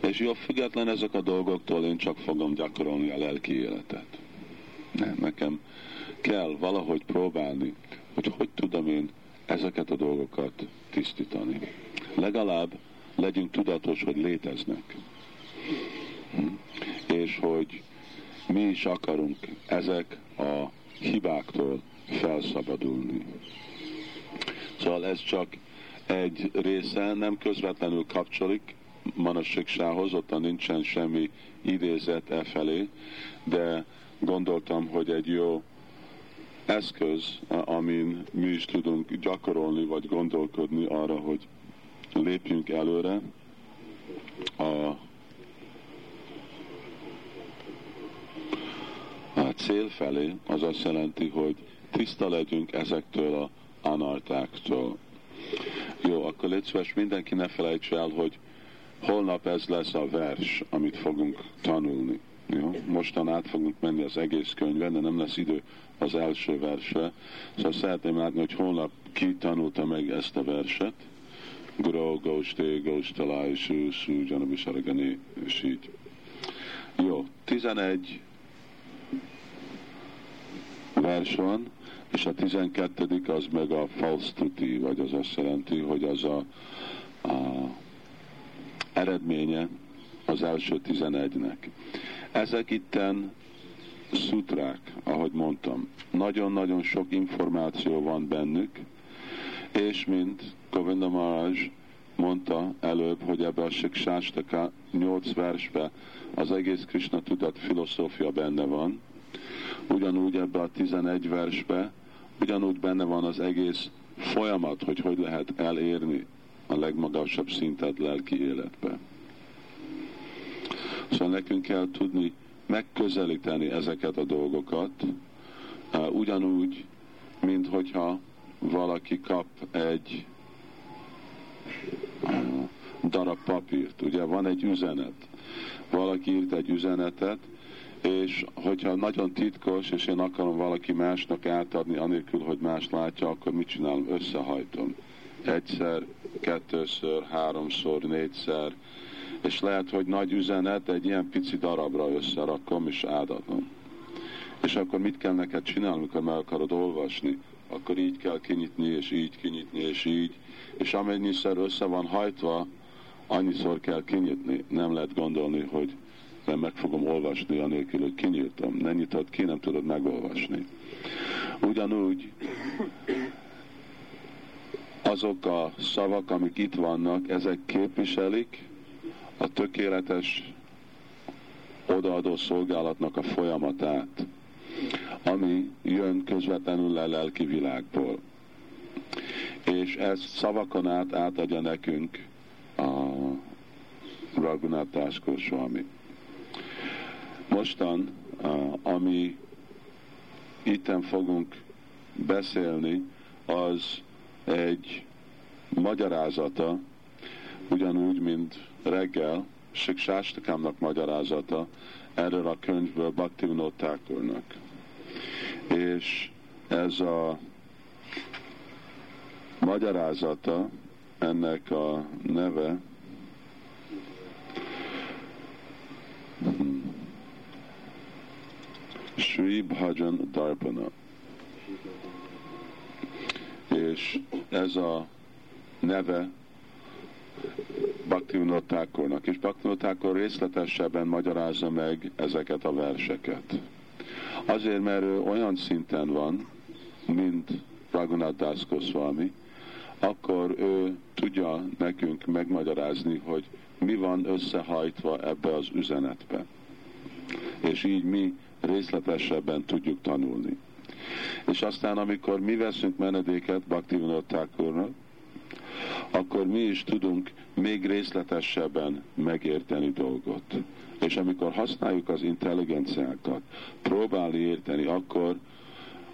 és jó, független ezek a dolgoktól én csak fogom gyakorolni a lelki életet. Nem, nekem kell valahogy próbálni, hogy hogy tudom én ezeket a dolgokat tisztítani. Legalább legyünk tudatos, hogy léteznek. És hogy mi is akarunk ezek a hibáktól felszabadulni. Szóval ez csak egy része, nem közvetlenül kapcsolik Manasiksához, ott nincsen semmi idézet e felé, de gondoltam, hogy egy jó eszköz, amin mi is tudunk gyakorolni, vagy gondolkodni arra, hogy lépjünk előre a, a cél felé, az azt jelenti, hogy tiszta legyünk ezektől a anartáktól. Jó, akkor légy szíves, mindenki ne felejts el, hogy holnap ez lesz a vers, amit fogunk tanulni. Jó? Mostan át fogunk menni az egész könyvben, de nem lesz idő az első verse. Szóval szeretném látni, hogy holnap ki tanulta meg ezt a verset. Gro, Gósté, Góstalai, Sú, Sú, Saragani, és így. Jó, 11 vers van, és a 12. az meg a false tuti, vagy az azt jelenti, hogy az a, a eredménye az első 11-nek. Ezek itten szutrák, ahogy mondtam. Nagyon-nagyon sok információ van bennük, és mint Govinda Maharaj mondta előbb, hogy ebbe a Siksástaka 8 versbe az egész Krishna tudat filozófia benne van, ugyanúgy ebbe a 11 versbe, ugyanúgy benne van az egész folyamat, hogy hogy lehet elérni a legmagasabb szintet lelki életbe. Szóval nekünk kell tudni megközelíteni ezeket a dolgokat, ugyanúgy, mint hogyha valaki kap egy darab papírt, ugye van egy üzenet. Valaki írt egy üzenetet, és hogyha nagyon titkos, és én akarom valaki másnak átadni, anélkül, hogy más látja, akkor mit csinálom? Összehajtom. Egyszer, kettőször, háromszor, négyszer, és lehet, hogy nagy üzenet egy ilyen pici darabra összerakom és átadom. És akkor mit kell neked csinálni, amikor meg akarod olvasni? Akkor így kell kinyitni, és így kinyitni, és így. És amennyiszer össze van hajtva, annyiszor kell kinyitni. Nem lehet gondolni, hogy nem meg fogom olvasni, anélkül, hogy kinyíltam. Ne nyitod ki, nem tudod megolvasni. Ugyanúgy azok a szavak, amik itt vannak, ezek képviselik a tökéletes odaadó szolgálatnak a folyamatát, ami jön közvetlenül a lelki világból. És ezt szavakon át átadja nekünk a Raghunath Swami. Mostan, ami itten fogunk beszélni, az egy magyarázata, ugyanúgy, mint reggel, Siksástakámnak magyarázata erről a könyvből Bhaktivinoda Thakurnak. És ez a magyarázata, ennek a neve Sri Bhajan Darpana. És ez a neve Bhaktivinoda és Bhaktivinoda részletesebben magyarázza meg ezeket a verseket. Azért, mert ő olyan szinten van, mint Raghunath Das Goswami, akkor ő tudja nekünk megmagyarázni, hogy mi van összehajtva ebbe az üzenetbe. És így mi részletesebben tudjuk tanulni. És aztán, amikor mi veszünk menedéket Bhaktivinoda Thakurnak, akkor mi is tudunk még részletesebben megérteni dolgot. És amikor használjuk az intelligenciákat, próbálni érteni, akkor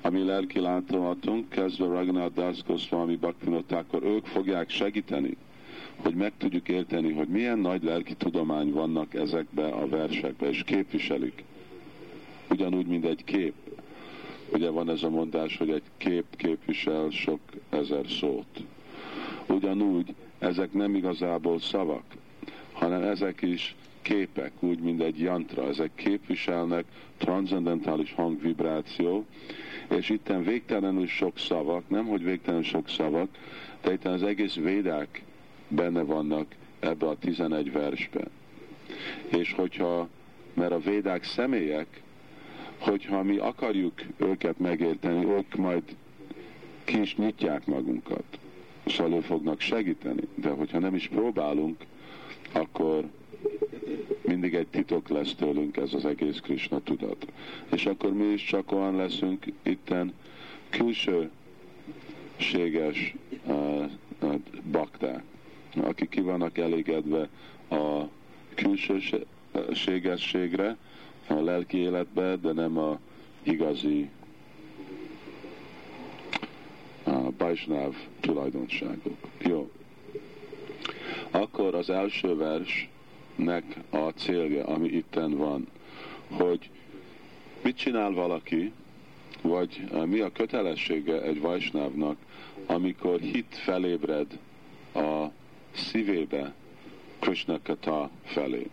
ami lelki látogatunk, kezdve Ragnar Das Goswami Bhaktivinoda, akkor ők fogják segíteni, hogy meg tudjuk érteni, hogy milyen nagy lelki tudomány vannak ezekbe a versekbe, és képviselik. Ugyanúgy, mint egy kép. Ugye van ez a mondás, hogy egy kép képvisel sok ezer szót. Ugyanúgy ezek nem igazából szavak, hanem ezek is képek, úgy, mint egy jantra. Ezek képviselnek transzendentális hangvibráció, és itten végtelenül sok szavak, nem hogy végtelenül sok szavak, de itt az egész védák benne vannak ebbe a 11 versbe. És hogyha, mert a védák személyek, hogyha mi akarjuk őket megérteni, ők majd ki is nyitják magunkat és elő fognak segíteni. De hogyha nem is próbálunk, akkor mindig egy titok lesz tőlünk ez az egész Krishna tudat. És akkor mi is csak olyan leszünk itten külsőséges uh, uh, bakták, akik ki vannak elégedve a külsőségességre, a lelki életbe, de nem a igazi Bajsnáv tulajdonságok. Jó. Akkor az első versnek a célja, ami itten van, hogy mit csinál valaki, vagy mi a kötelessége egy vajsnávnak, amikor hit felébred a szívébe Krishna Kata felé.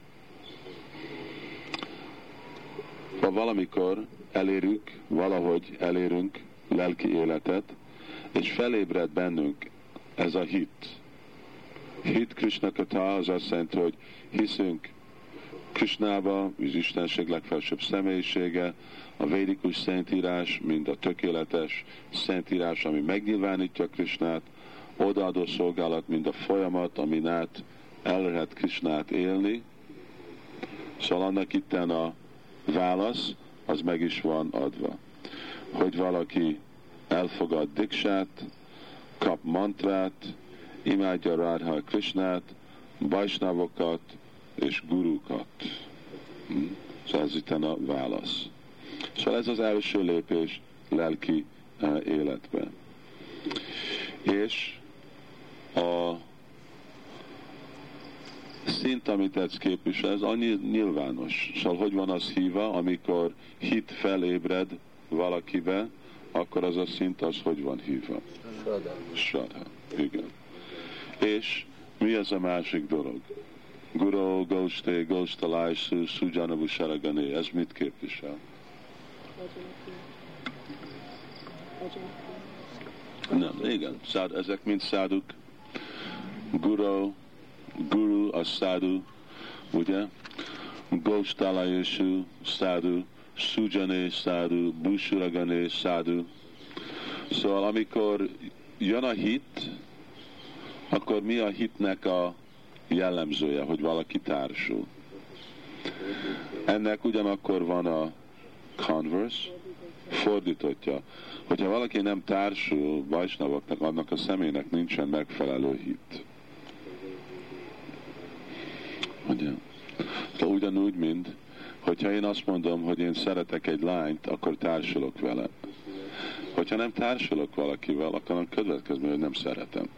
Ha valamikor elérünk, valahogy elérünk lelki életet, és felébred bennünk ez a hit. Hit Krishna Kata az azt jelenti, hogy hiszünk Krishnába, az Istenség legfelsőbb személyisége, a védikus szentírás, mind a tökéletes szentírás, ami megnyilvánítja Krishnát, odaadó szolgálat, mind a folyamat, amin át el lehet Krishnát élni. Szóval annak itten a válasz, az meg is van adva. Hogy valaki elfogad diksát, kap mantrát, imádja Radha Krishnát, bajsnavokat és gurukat. Hm? Szóval ez itt a válasz. Szóval ez az első lépés lelki uh, életbe. És a szint, amit ez képvisel, ez annyi nyilvános. Szóval hogy van az híva, amikor hit felébred valakibe, akkor az a szint az hogy van hívva? Sada. Sada. Igen. És mi ez a másik dolog? Guru, Goste, Gostalajsu, Sujanabu Saragani, ez mit képvisel? Nem, igen, szád, ezek mind száduk. Guru, Guru, a szádu, ugye? Gostalajsu, szádu, Sujane szádu, Busuragane szádu. Szóval amikor jön a hit, akkor mi a hitnek a jellemzője, hogy valaki társul? Ennek ugyanakkor van a converse, fordítottja. Hogyha valaki nem társul Vajsnavoknak, annak a személynek nincsen megfelelő hit. Ugye? De ugyanúgy, mint hogyha én azt mondom, hogy én szeretek egy lányt, akkor társulok vele. Hogyha nem társulok valakivel, akkor a következő, hogy nem szeretem.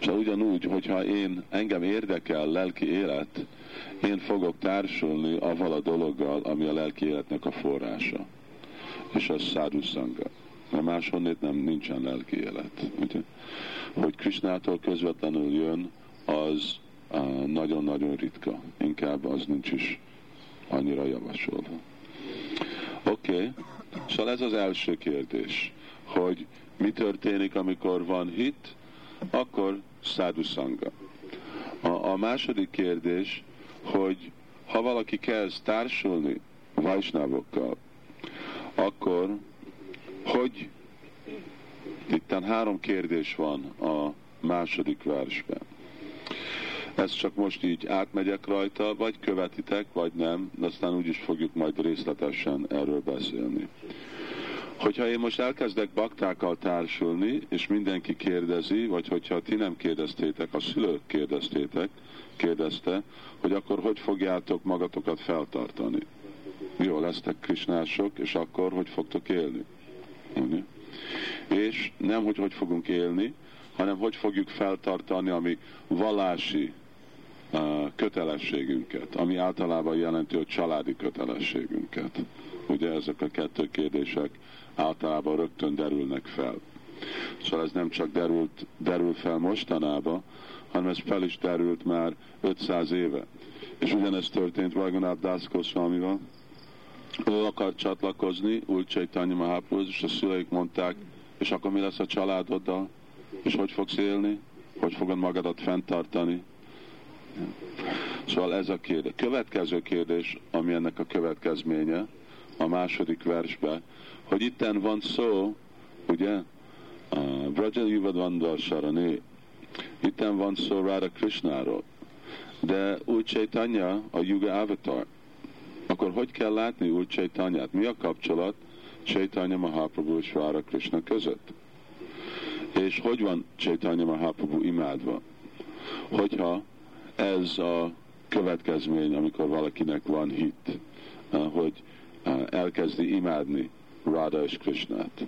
És ugyanúgy, hogyha én engem érdekel lelki élet, én fogok társulni avval a dologgal, ami a lelki életnek a forrása. És az szádhuszanga. Mert máshonnét nem nincsen lelki élet. Ugye? Hogy Krisnától közvetlenül jön, az nagyon-nagyon ritka. Inkább az nincs is annyira javasolva. Oké, okay. szóval ez az első kérdés, hogy mi történik, amikor van hit, akkor szádhuszanga. A, a második kérdés, hogy ha valaki kezd társulni vajsnávokkal, akkor hogy itten három kérdés van a második versben. Ezt csak most így átmegyek rajta, vagy követitek, vagy nem, aztán úgyis fogjuk majd részletesen erről beszélni. Hogyha én most elkezdek baktákkal társulni, és mindenki kérdezi, vagy hogyha ti nem kérdeztétek, a szülők kérdeztétek, kérdezte, hogy akkor hogy fogjátok magatokat feltartani. Jó, lesztek krisnások, és akkor hogy fogtok élni. És nem, hogy hogy fogunk élni, hanem hogy fogjuk feltartani a mi vallási uh, kötelességünket, ami általában jelenti a családi kötelességünket. Ugye ezek a kettő kérdések általában rögtön derülnek fel. Szóval ez nem csak derült, derül fel mostanában, hanem ez fel is derült már 500 éve. És ugyanez történt Raghunath Das Goswamival. Ő akart csatlakozni Úr Chaitanya Mahaprabhu, és a szüleik mondták, és akkor mi lesz a családoddal? És hogy fogsz élni? Hogy fogod magadat fenntartani? Szóval ez a kérdés. Következő kérdés, ami ennek a következménye, a második versben, hogy itten van szó, ugye, uh, Vrajal Yuvadvandar Sarani, itten van szó Radha Krishnáról, de új Chaitanya a Yuga Avatar. Akkor hogy kell látni új Chaitanyát? Mi a kapcsolat Chaitanya Mahaprabhu és Radha Krishna között? És hogy van Chaitanya Mahaprabhu imádva? Hogyha ez a következmény, amikor valakinek van hit, uh, hogy uh, elkezdi imádni Radha és Krishnát.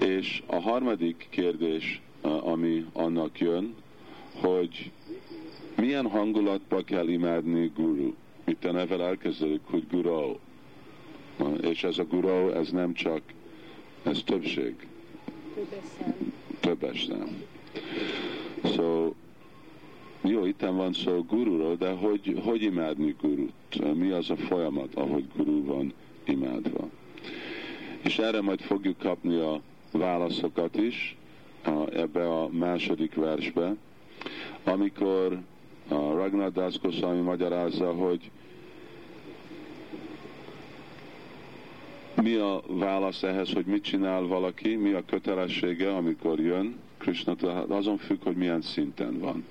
És a harmadik kérdés, ami annak jön, hogy milyen hangulatba kell imádni guru. Itt a nevel elkezdődik, hogy guru. És ez a guru, ez nem csak, ez többség. Többes szám. Többes szám. So, jó, itt van szó gururól, de hogy, hogy imádni gurut? Mi az a folyamat, ahogy guru van imádva? És erre majd fogjuk kapni a válaszokat is a, ebbe a második versbe, amikor a Ragnar Das Goswami magyarázza, hogy mi a válasz ehhez, hogy mit csinál valaki, mi a kötelessége, amikor jön Krishna, azon függ, hogy milyen szinten van.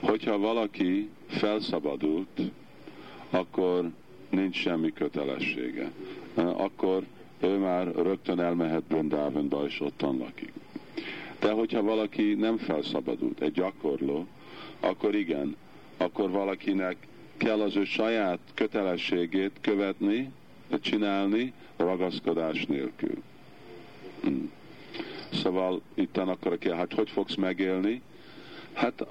Hogyha valaki felszabadult, akkor nincs semmi kötelessége. Akkor ő már rögtön elmehet Brindavanba, és ottan lakik. De hogyha valaki nem felszabadult, egy gyakorló, akkor igen, akkor valakinek kell az ő saját kötelességét követni, csinálni ragaszkodás nélkül. Hmm. Szóval itt akkor kell, hát hogy fogsz megélni? Hát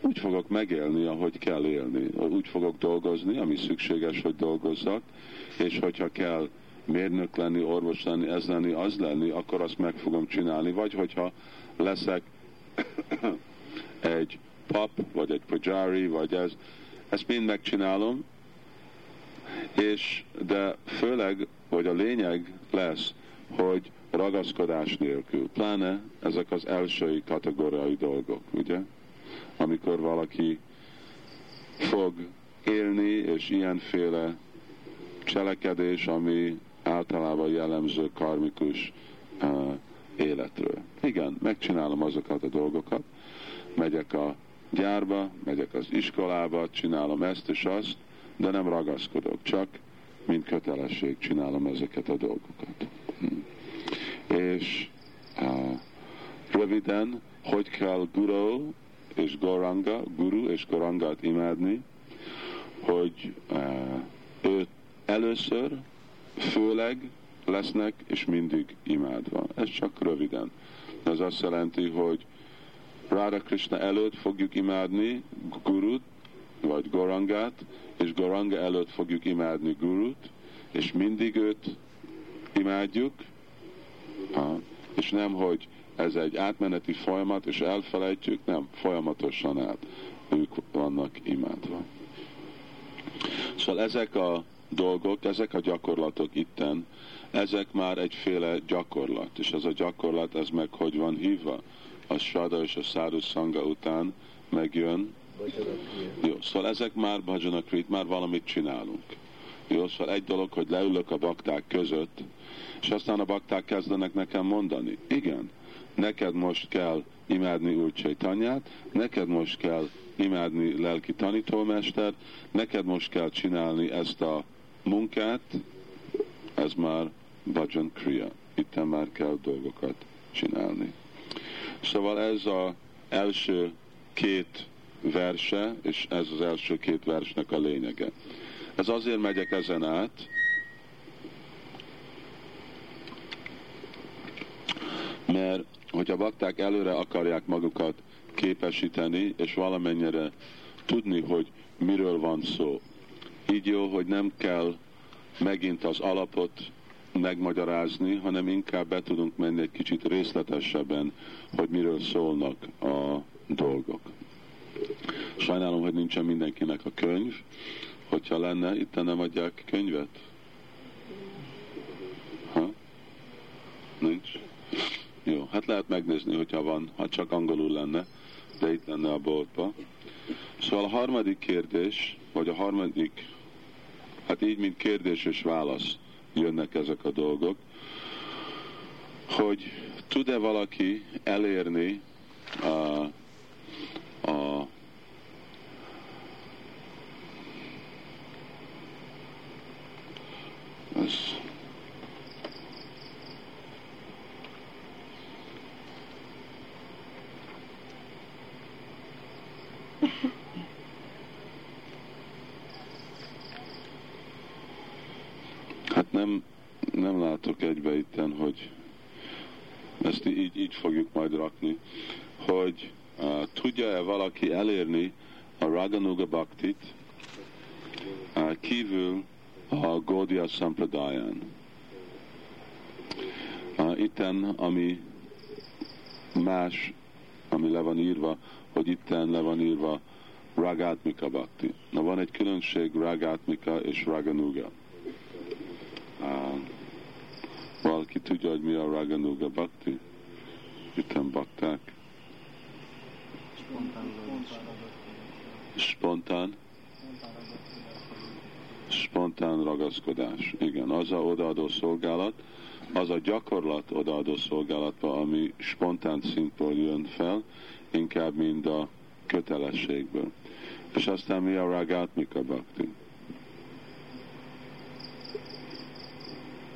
úgy fogok megélni, ahogy kell élni. Úgy fogok dolgozni, ami szükséges, hogy dolgozzak, és hogyha kell mérnök lenni, orvos lenni, ez lenni, az lenni, akkor azt meg fogom csinálni. Vagy hogyha leszek egy pap, vagy egy pajari, vagy ez, ezt mind megcsinálom, és de főleg, hogy a lényeg lesz, hogy ragaszkodás nélkül. Pláne ezek az első kategóriai dolgok, ugye? Amikor valaki fog élni, és ilyenféle cselekedés, ami általában jellemző karmikus uh, életről. Igen, megcsinálom azokat a dolgokat, megyek a gyárba, megyek az iskolába, csinálom ezt és azt, de nem ragaszkodok, csak mint kötelesség csinálom ezeket a dolgokat. Hm. És uh, röviden, hogy kell guru és goranga, guru és gorangát imádni, hogy uh, őt először, főleg lesznek, és mindig imádva. Ez csak röviden. Ez azt jelenti, hogy Radha Krishna előtt fogjuk imádni Gurut, vagy Gorangát, és Goranga előtt fogjuk imádni Gurut, és mindig őt imádjuk, ha, és nem, hogy ez egy átmeneti folyamat, és elfelejtjük, nem, folyamatosan át ők vannak imádva. Szóval ezek a dolgok, ezek a gyakorlatok itten, ezek már egyféle gyakorlat, és ez a gyakorlat, ez meg hogy van hívva? A Sada és a Száru Szanga után megjön. Jó, szóval ezek már Bhajanakrit, már valamit csinálunk. Jó, szóval egy dolog, hogy leülök a bakták között, és aztán a bakták kezdenek nekem mondani, igen, neked most kell imádni Úr Csaitanyát, neked most kell imádni lelki tanítómester, neked most kell csinálni ezt a munkát, ez már Bhajan Kriya. Itt már kell dolgokat csinálni. Szóval ez az első két verse, és ez az első két versnek a lényege. Ez azért megyek ezen át, mert hogy a bakták előre akarják magukat képesíteni, és valamennyire tudni, hogy miről van szó. Így jó, hogy nem kell megint az alapot megmagyarázni, hanem inkább be tudunk menni egy kicsit részletesebben, hogy miről szólnak a dolgok. Sajnálom, hogy nincsen mindenkinek a könyv. Hogyha lenne, itt nem adják könyvet? Ha? Nincs? Jó, hát lehet megnézni, hogyha van, ha csak angolul lenne, de itt lenne a boltba. Szóval a harmadik kérdés, vagy a harmadik, hát így, mint kérdés és válasz jönnek ezek a dolgok, hogy tud-e valaki elérni a, a ez, Hát nem, nem látok egybe itten, hogy ezt így, így fogjuk majd rakni, hogy uh, tudja-e valaki elérni a Raganuga Bhaktit uh, kívül a Gaudiya Sampradayán. Uh, itten, ami más, ami le van írva, hogy itten le van írva Ragatmika Bhakti. Na van egy különbség Ragatmika és Raganuga. Uh, valaki tudja, hogy mi a Raganuga Bhakti? Itten bakták. Spontán. Spontán ragaszkodás. Igen, az a odaadó szolgálat, az a gyakorlat odaadó szolgálatba, ami spontán szintből jön fel, inkább mind a kötelességből. És aztán mi a Ragatmika Bhakti?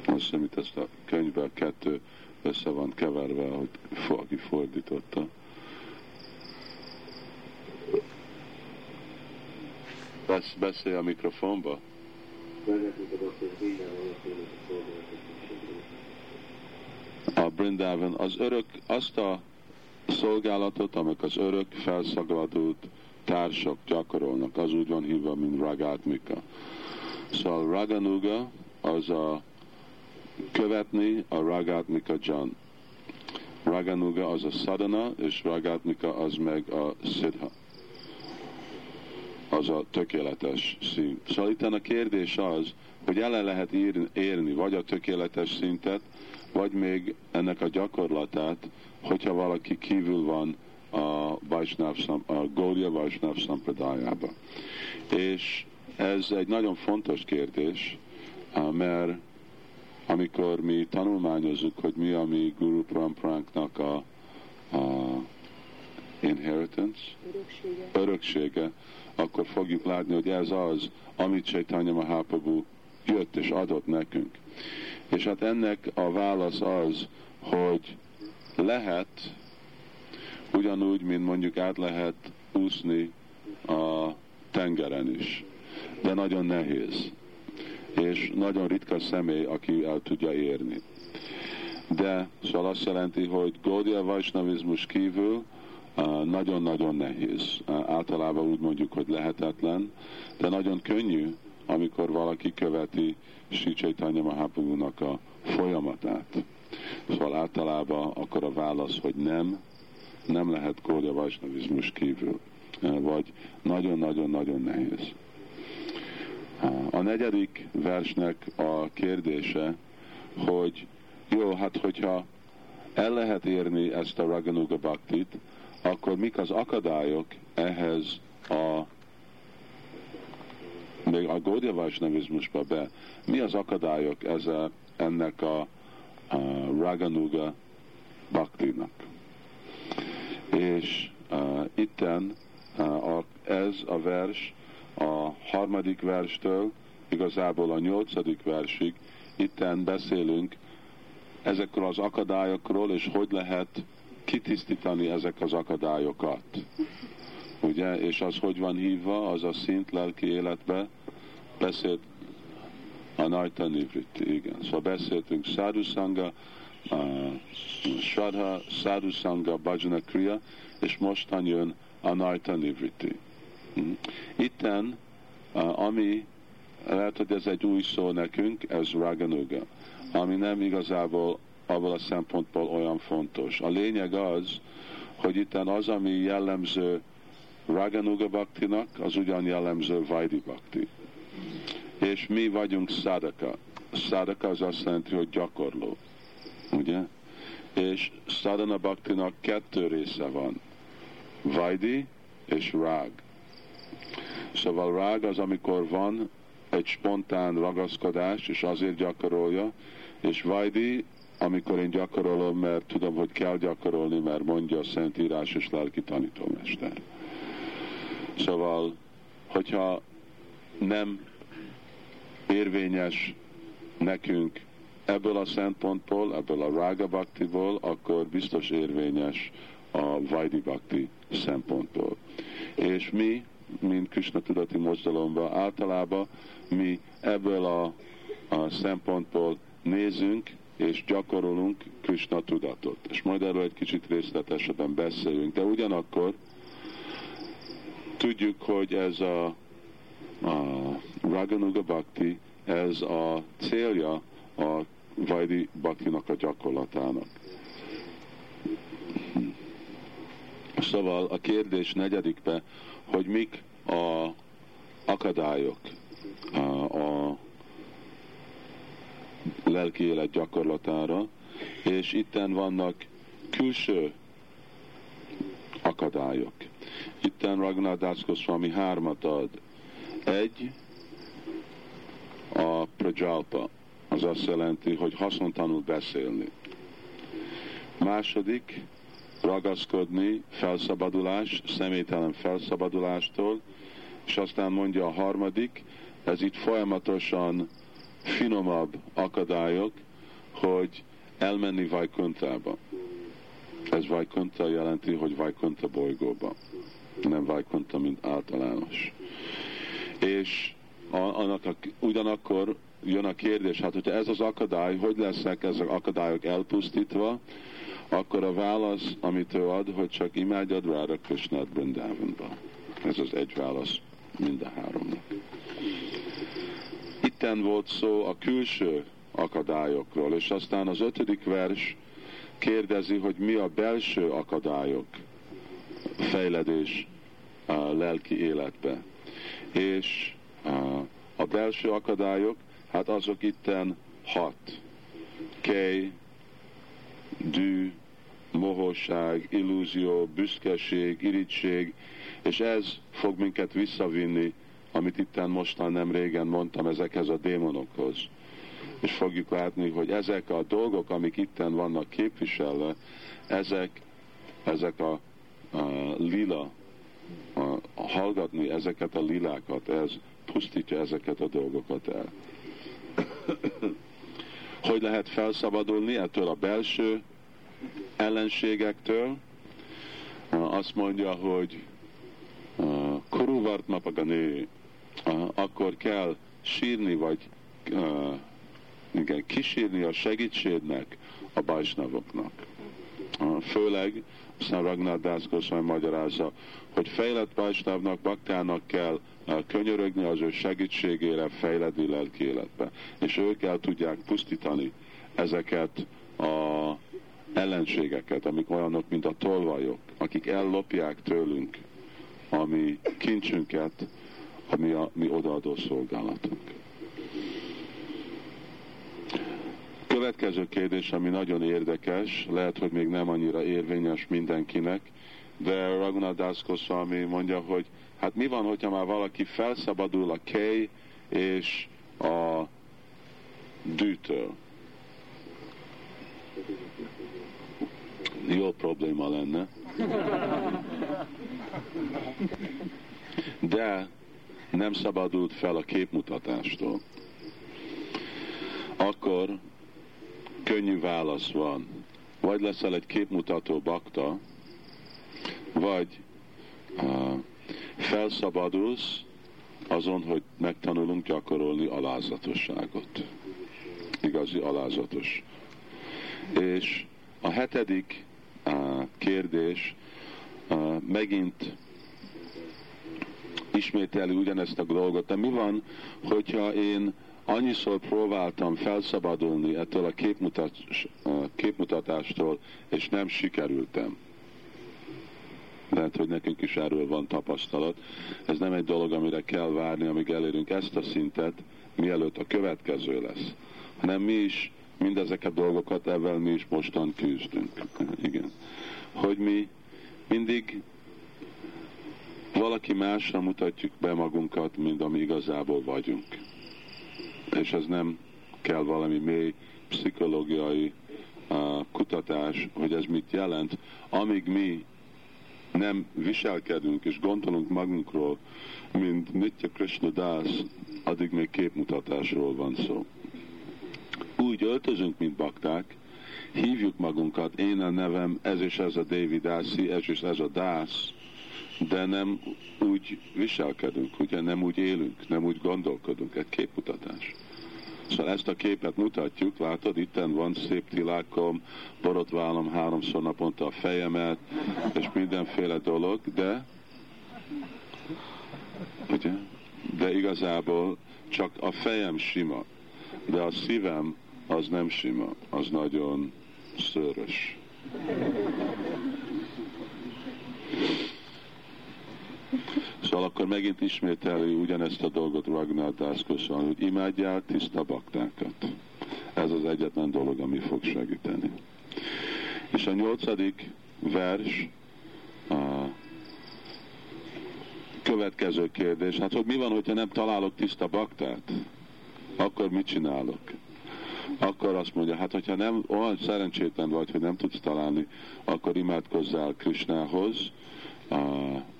Azt hiszem, itt ezt a könyvben kettő össze van keverve, hogy aki fordította. Besz, beszélj a mikrofonba. A Brindavan az örök, azt a szolgálatot, amik az örök felszagladult társak gyakorolnak, az úgy van hívva, mint Ragatmika. Szóval Raganuga az a követni a Ragatmika Jan. Raganuga az a sadhana, és Ragatmika az meg a siddha. Az a tökéletes szint. Szóval itt a kérdés az, hogy el lehet érni vagy a tökéletes szintet, vagy még ennek a gyakorlatát, hogyha valaki kívül van a, Vajsnav, a Gaudiya Vajsnav Sampradájába. És ez egy nagyon fontos kérdés, mert amikor mi tanulmányozunk, hogy mi a mi Guru Prampránknak a, a inheritance, öröksége. öröksége, akkor fogjuk látni, hogy ez az, amit Chaitanya Mahaprabhu jött és adott nekünk. És hát ennek a válasz az, hogy lehet, ugyanúgy, mint mondjuk át lehet úszni a tengeren is, de nagyon nehéz. És nagyon ritka személy, aki el tudja érni. De szóval azt jelenti, hogy Gaudiya Vajsnavizmus kívül nagyon-nagyon nehéz. Általában úgy mondjuk, hogy lehetetlen, de nagyon könnyű, amikor valaki követi Sri Chaitanya Mahaprabhu-nak a folyamatát. Szóval általában akkor a válasz, hogy nem, nem lehet Gaudiya Vajsnavizmus kívül, vagy nagyon-nagyon-nagyon nehéz. A negyedik versnek a kérdése, hogy jó, hát hogyha el lehet érni ezt a Raganuga Bhaktit, akkor mik az akadályok ehhez a még a Gaudiya Vajsnavizmusba be, mi az akadályok ezzel, ennek a, a Raganuga Bhaktinak? És uh, itten uh, a, ez a vers a harmadik verstől igazából a nyolcadik versig itten beszélünk ezekről az akadályokról, és hogy lehet kitisztítani ezek az akadályokat. Ugye? És az hogy van hívva, az a szint lelki életbe beszélt a Nivriti, igen. Szóval beszéltünk Sadhusanga, uh, Shraddha, Sadhusanga, Bhajana Kriya, és mostan jön a Naita Nivriti. Mm. Itten, uh, ami lehet, hogy ez egy új szó nekünk, ez Raganuga, ami nem igazából abból a szempontból olyan fontos. A lényeg az, hogy itt az, ami jellemző Raganuga Bhaktinak, az ugyan jellemző Vaidi Bhakti. És mi vagyunk szadaka. Szadaka az azt jelenti, hogy gyakorló. Ugye? És Sadhana Bhaktinak kettő része van. Vaidi és Rág. Szóval rág az, amikor van egy spontán ragaszkodás, és azért gyakorolja, és Vaidi amikor én gyakorolom, mert tudom, hogy kell gyakorolni, mert mondja a Szentírás és lelki tanítómester. Szóval, hogyha nem érvényes nekünk ebből a szempontból, ebből a Raga Bhaktiból, akkor biztos érvényes a Vaidi Bhakti szempontból. És mi, mint Krishna tudati mozdalomban, általában mi ebből a, a szempontból nézünk, és gyakorolunk Krishna tudatot. És majd erről egy kicsit részletesebben beszélünk. De ugyanakkor tudjuk, hogy ez a, a Raganuga Bhakti, ez a célja a Vajdi Bhaktinak a gyakorlatának. Szóval a kérdés negyedikbe, hogy mik a akadályok a, a lelki élet gyakorlatára, és itten vannak külső akadályok. Itten Raghunath Goswami hármat ad. Egy, a prajalpa, az azt jelenti, hogy haszontanul beszélni. Második, ragaszkodni, felszabadulás, személytelen felszabadulástól, és aztán mondja a harmadik, ez itt folyamatosan finomabb akadályok, hogy elmenni Vajkontába. Ez Vajkonta jelenti, hogy Vajkonta bolygóba, nem Vajkonta, mint általános. És annak a, ugyanakkor jön a kérdés, hát hogyha ez az akadály, hogy lesznek ezek akadályok elpusztítva, akkor a válasz, amit ő ad, hogy csak imádjad Rára Krishnát Brindavanba. Ez az egy válasz mind a háromnak. Itten volt szó a külső akadályokról, és aztán az ötödik vers kérdezi, hogy mi a belső akadályok fejledés a lelki életbe. És a belső akadályok, hát azok itten hat. Kej, dű, mohóság, illúzió, büszkeség, irigység, és ez fog minket visszavinni, amit itten mostan nem régen mondtam, ezekhez a démonokhoz. És fogjuk látni, hogy ezek a dolgok, amik itten vannak képviselve, ezek, ezek a, a lila, a, a hallgatni ezeket a lilákat, ez pusztítja ezeket a dolgokat el. hogy lehet felszabadulni ettől a belső ellenségektől? Azt mondja, hogy kuruvart napagani, akkor kell sírni, vagy igen, kísírni a segítségnek a bajsnavoknak. Főleg, aztán Ragnar Das Goswami magyarázza, hogy fejlett bajsnavnak, baktának kell könyörögni az ő segítségére fejledi lelki életbe. És ők el tudják pusztítani ezeket a ellenségeket, amik olyanok, mint a tolvajok, akik ellopják tőlünk a mi kincsünket, a mi, a mi odaadó szolgálatunk. Következő kérdés, ami nagyon érdekes, lehet, hogy még nem annyira érvényes mindenkinek, de Raghunath Das Goswami mondja, hogy hát mi van, hogyha már valaki felszabadul a kej és a dűtől. Jó probléma lenne. De nem szabadult fel a képmutatástól. Akkor könnyű válasz van. Vagy leszel egy képmutató bakta, vagy uh, felszabadulsz azon, hogy megtanulunk gyakorolni alázatosságot. Igazi alázatos. És a hetedik uh, kérdés uh, megint ismételi ugyanezt a dolgot, de mi van, hogyha én annyiszor próbáltam felszabadulni ettől a képmutatás, képmutatástól, és nem sikerültem. Lehet, hogy nekünk is erről van tapasztalat. Ez nem egy dolog, amire kell várni, amíg elérünk ezt a szintet, mielőtt a következő lesz. Hanem mi is mindezeket dolgokat, ebben mi is mostan küzdünk. Igen. Hogy mi mindig valaki másra mutatjuk be magunkat, mint ami igazából vagyunk és ez nem kell valami mély pszichológiai uh, kutatás, hogy ez mit jelent, amíg mi nem viselkedünk és gondolunk magunkról, mint Nitya Krishna Das, addig még képmutatásról van szó. Úgy öltözünk, mint bakták, hívjuk magunkat, én a nevem, ez és ez a David Dasi, ez és ez a Dász, de nem úgy viselkedünk, ugye nem úgy élünk, nem úgy gondolkodunk, egy képmutatás. Szóval ezt a képet mutatjuk, látod, itten van szép tilákom, borotválom háromszor naponta a fejemet, és mindenféle dolog, de ugye, de igazából csak a fejem sima, de a szívem az nem sima, az nagyon szörös. Szóval akkor megint ismételi ugyanezt a dolgot Ragnar Dászkosan, hogy imádjál tiszta baktákat. Ez az egyetlen dolog, ami fog segíteni. És a nyolcadik vers, a következő kérdés, hát hogy mi van, hogyha nem találok tiszta baktát? Akkor mit csinálok? Akkor azt mondja, hát hogyha nem olyan szerencsétlen vagy, hogy nem tudsz találni, akkor imádkozzál Krisnához,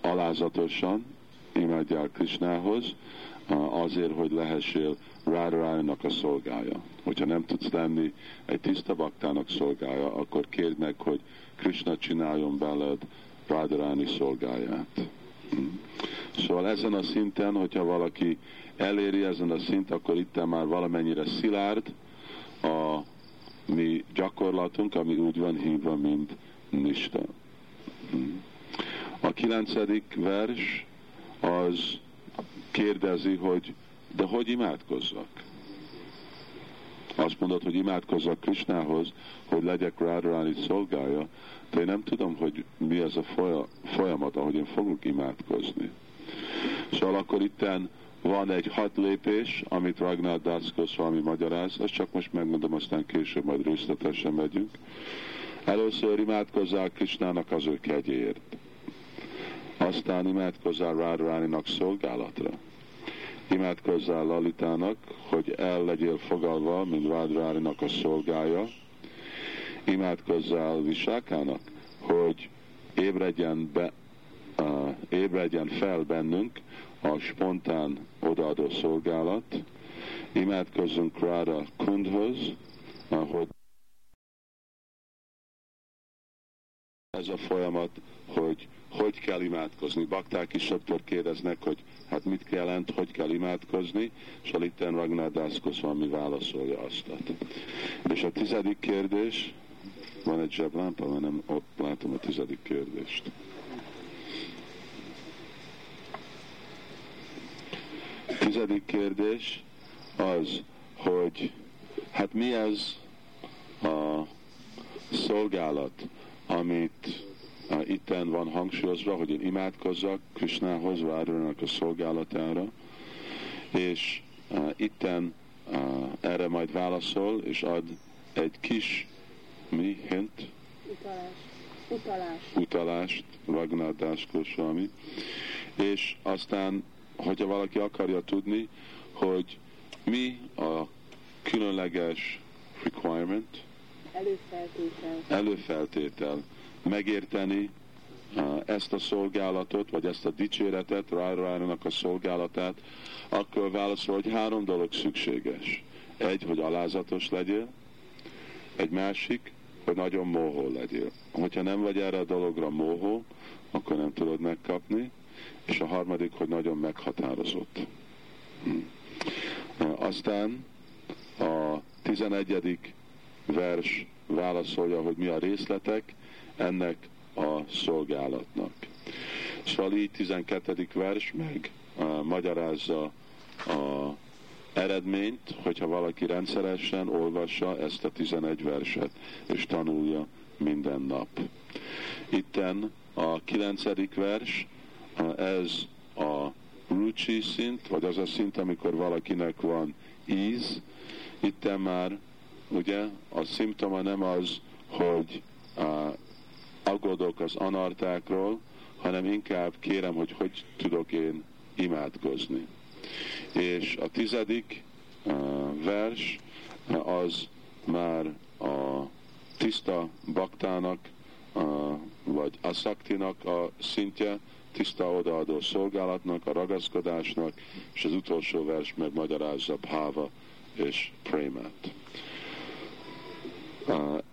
alázatosan, imádjál Krisnához, azért, hogy lehessél Radharánynak a szolgája. Hogyha nem tudsz lenni egy tiszta baktának szolgája, akkor kérd meg, hogy Krishna csináljon beled Radharányi szolgáját. Szóval ezen a szinten, hogyha valaki eléri ezen a szint, akkor itt már valamennyire szilárd a mi gyakorlatunk, ami úgy van hívva, mint Nista. A kilencedik vers az kérdezi, hogy de hogy imádkozzak? Azt mondod, hogy imádkozzak Krisnához, hogy legyek Radharani szolgája, de én nem tudom, hogy mi ez a folyamat, ahogy én fogok imádkozni. Szóval akkor itten van egy hat lépés, amit Ragnar Das valami magyaráz, ezt csak most megmondom, aztán később majd részletesen megyünk. Először imádkozzál Krisnának az ő kegyéért. Aztán imádkozzál Radharaninak szolgálatra. Imádkozzál Lalitának, hogy el legyél fogalva, mint Radharaninak a szolgája. Imádkozzál Visákának, hogy ébredjen, be, uh, ébredjen fel bennünk a spontán odaadó szolgálat. Imádkozzunk Ráda Kundhoz, hogy ez a folyamat, hogy hogy kell imádkozni. Bakták is sokszor kérdeznek, hogy hát mit jelent, hogy kell imádkozni, és a Litten Ragnar valami válaszolja azt. És a tizedik kérdés, van egy zseblámpa, mert nem ott látom a tizedik kérdést. Tizedik kérdés az, hogy hát mi ez a szolgálat, amit uh, itten van hangsúlyozva, hogy én imádkozzak Krisnához, Várőrnek a szolgálatára, és uh, itten uh, erre majd válaszol, és ad egy kis, mi, hint? Utalás. Utalás. Utalást, Ragnar Dáskosvalmi. És aztán, hogyha valaki akarja tudni, hogy mi a különleges requirement, Előfeltétel. előfeltétel megérteni ezt a szolgálatot, vagy ezt a dicséretet, Rárának a szolgálatát, akkor válaszol, hogy három dolog szükséges. Egy, hogy alázatos legyél, egy másik, hogy nagyon móhó legyél. Hogyha nem vagy erre a dologra móhó, akkor nem tudod megkapni, és a harmadik, hogy nagyon meghatározott. Hm. Aztán a 11. vers válaszolja, hogy mi a részletek ennek a szolgálatnak. Szóval így 12. vers meg uh, magyarázza a eredményt, hogyha valaki rendszeresen olvassa ezt a 11 verset, és tanulja minden nap. Itten a 9. vers, ez a rucsi szint, vagy az a szint, amikor valakinek van íz, itten már ugye a szimptoma nem az, hogy uh, aggódok az anartákról, hanem inkább kérem, hogy hogy tudok én imádkozni. És a tizedik uh, vers az már a tiszta baktának, uh, vagy a szaktinak a szintje, tiszta odaadó szolgálatnak, a ragaszkodásnak, és az utolsó vers megmagyarázza Bhava és Prémát.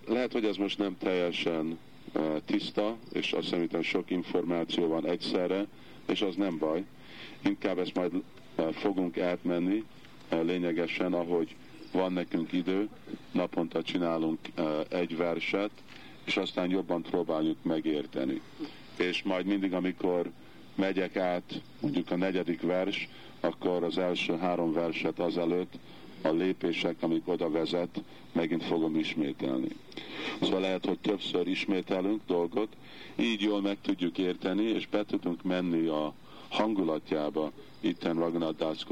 Lehet, hogy ez most nem teljesen tiszta, és azt szerintem sok információ van egyszerre, és az nem baj. Inkább ezt majd fogunk átmenni lényegesen, ahogy van nekünk idő, naponta csinálunk egy verset, és aztán jobban próbáljuk megérteni. És majd mindig, amikor megyek át mondjuk a negyedik vers, akkor az első három verset azelőtt a lépések, amik oda vezet, megint fogom ismételni. Szóval lehet, hogy többször ismételünk dolgot, így jól meg tudjuk érteni, és be tudunk menni a hangulatjába itten Ragnar Das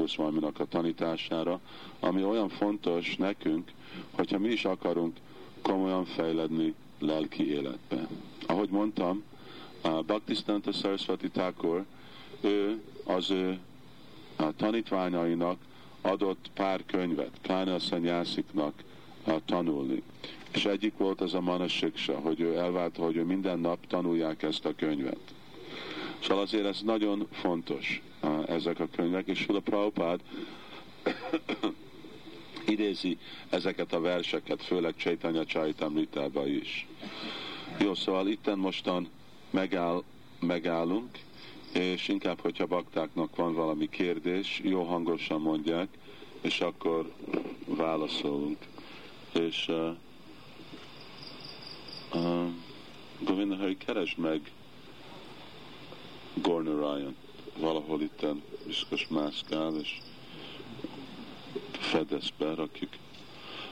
a tanítására, ami olyan fontos nekünk, hogyha mi is akarunk komolyan fejledni lelki életbe. Ahogy mondtam, a Bhaktistanta Saraswati Thakur, ő az ő a tanítványainak adott pár könyvet, pláne a szanyásziknak tanulni. És egyik volt az a Manasiksa, hogy ő elválta, hogy ő minden nap tanulják ezt a könyvet. Szóval azért ez nagyon fontos, ezek a könyvek, és a Prabhupád idézi ezeket a verseket, főleg Chaitanya Chaitamritába is. Jó, szóval itten mostan megáll, megállunk, és inkább, hogyha baktáknak van valami kérdés, jó hangosan mondják, és akkor válaszolunk. És uh, uh, Govinda, hogy keresd meg Gornarayan, valahol itt biztos mászkál, és fedez be, rakjuk.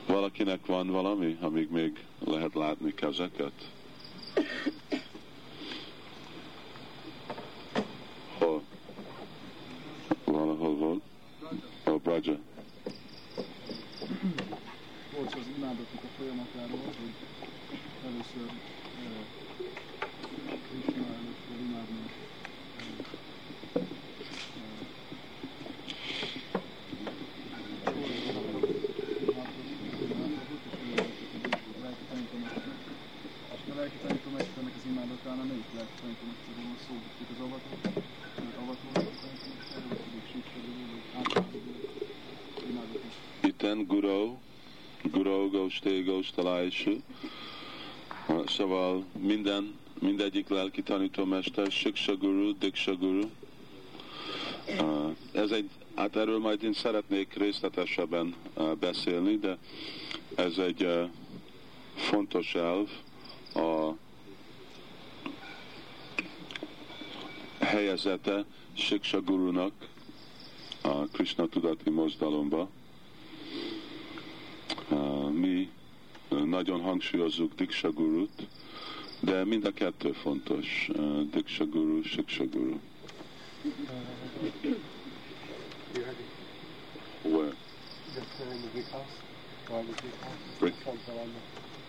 Valakinek van valami, amíg még lehet látni kezeket? Hol? Valahol volt? A oh, Braja. Volt az imádatok a folyamatáról, hogy először Krishna előtt kell imádni lelki tanítómesternek az imádatánál melyik lelki tanítómesterről van szó? Itt az avatott, avató lelki tanítómester, vagy pedig síkszerű, vagy általában imádatot? Itten Guru, Guru Goste Gostalaisu. Szóval minden, mindegyik lelki tanítómester, Siksa Guru, Diksha Guru. Ez egy, hát erről majd én szeretnék részletesebben beszélni, de ez egy fontos elv, a helyezete Siksa Gurunak a Krishna tudati mozdalomba. Eh, mi eh, nagyon hangsúlyozzuk Diksha Gurut, de mind a kettő fontos, eh, Diksha Guru, Siksa Guru. Where? Brick.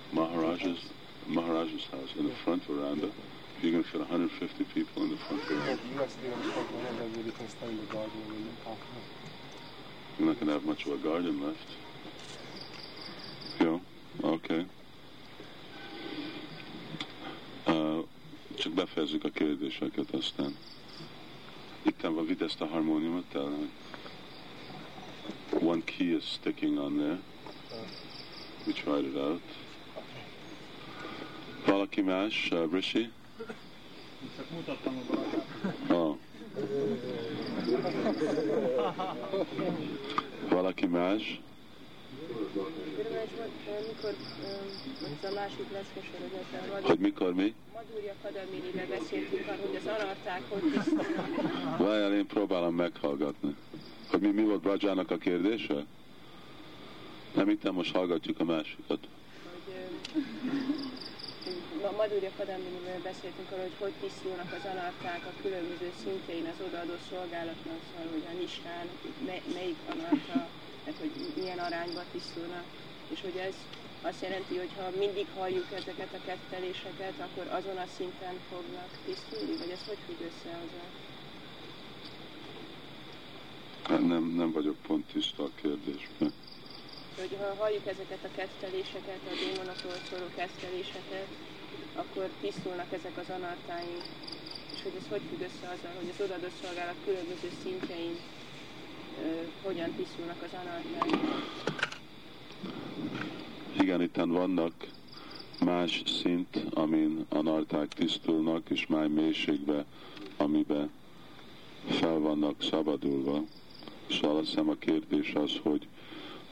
Maharaja's Maharaja's house in the front veranda. You're going to fit 150 people in the front veranda. You're not going to have much of a garden left. Oké. Okay. Uh, csak befejezzük a kérdéseket aztán. Itt van, vidd ezt a harmóniumot el. One key is sticking on there. We tried it out. Valaki más, uh, Rishi? Csak mutattam a barátát. Oh. Valaki más? Mikor az a másik leszkesorozat, Hogy mikor mi? Madhurja Kadamiribe beszéltünk arról, hogy az anarták hogy tisztulnak. Várjál, én próbálom meghallgatni. Hogy mi, mi volt Brajának a kérdése? Nem, itt nem most hallgatjuk a másikat. Hogy a Madhurya Kadamiribe beszéltünk arról, hogy hogy tisztulnak az anarták a különböző szintjein az odaadó szolgálatnak, szóval hogy a nistán, melyik anarta, tehát hogy milyen arányba tisztulnak, és hogy ez azt jelenti, hogy ha mindig halljuk ezeket a ketteléseket, akkor azon a szinten fognak tisztulni, vagy ez hogy függ össze azzal? Hát nem, nem vagyok pont tiszta a kérdésben. Hogy ha halljuk ezeket a ketteléseket, a démonokról szóló ketteléseket, akkor tisztulnak ezek az anartáink, és hogy ez hogy függ össze azzal, hogy az odadó szolgálat különböző szintjein ö, hogyan tisztulnak az anartáink. Igen, itt vannak más szint, amin anarták tisztulnak, és máj mélységbe, amiben fel vannak szabadulva. Szóval azt hiszem a kérdés az, hogy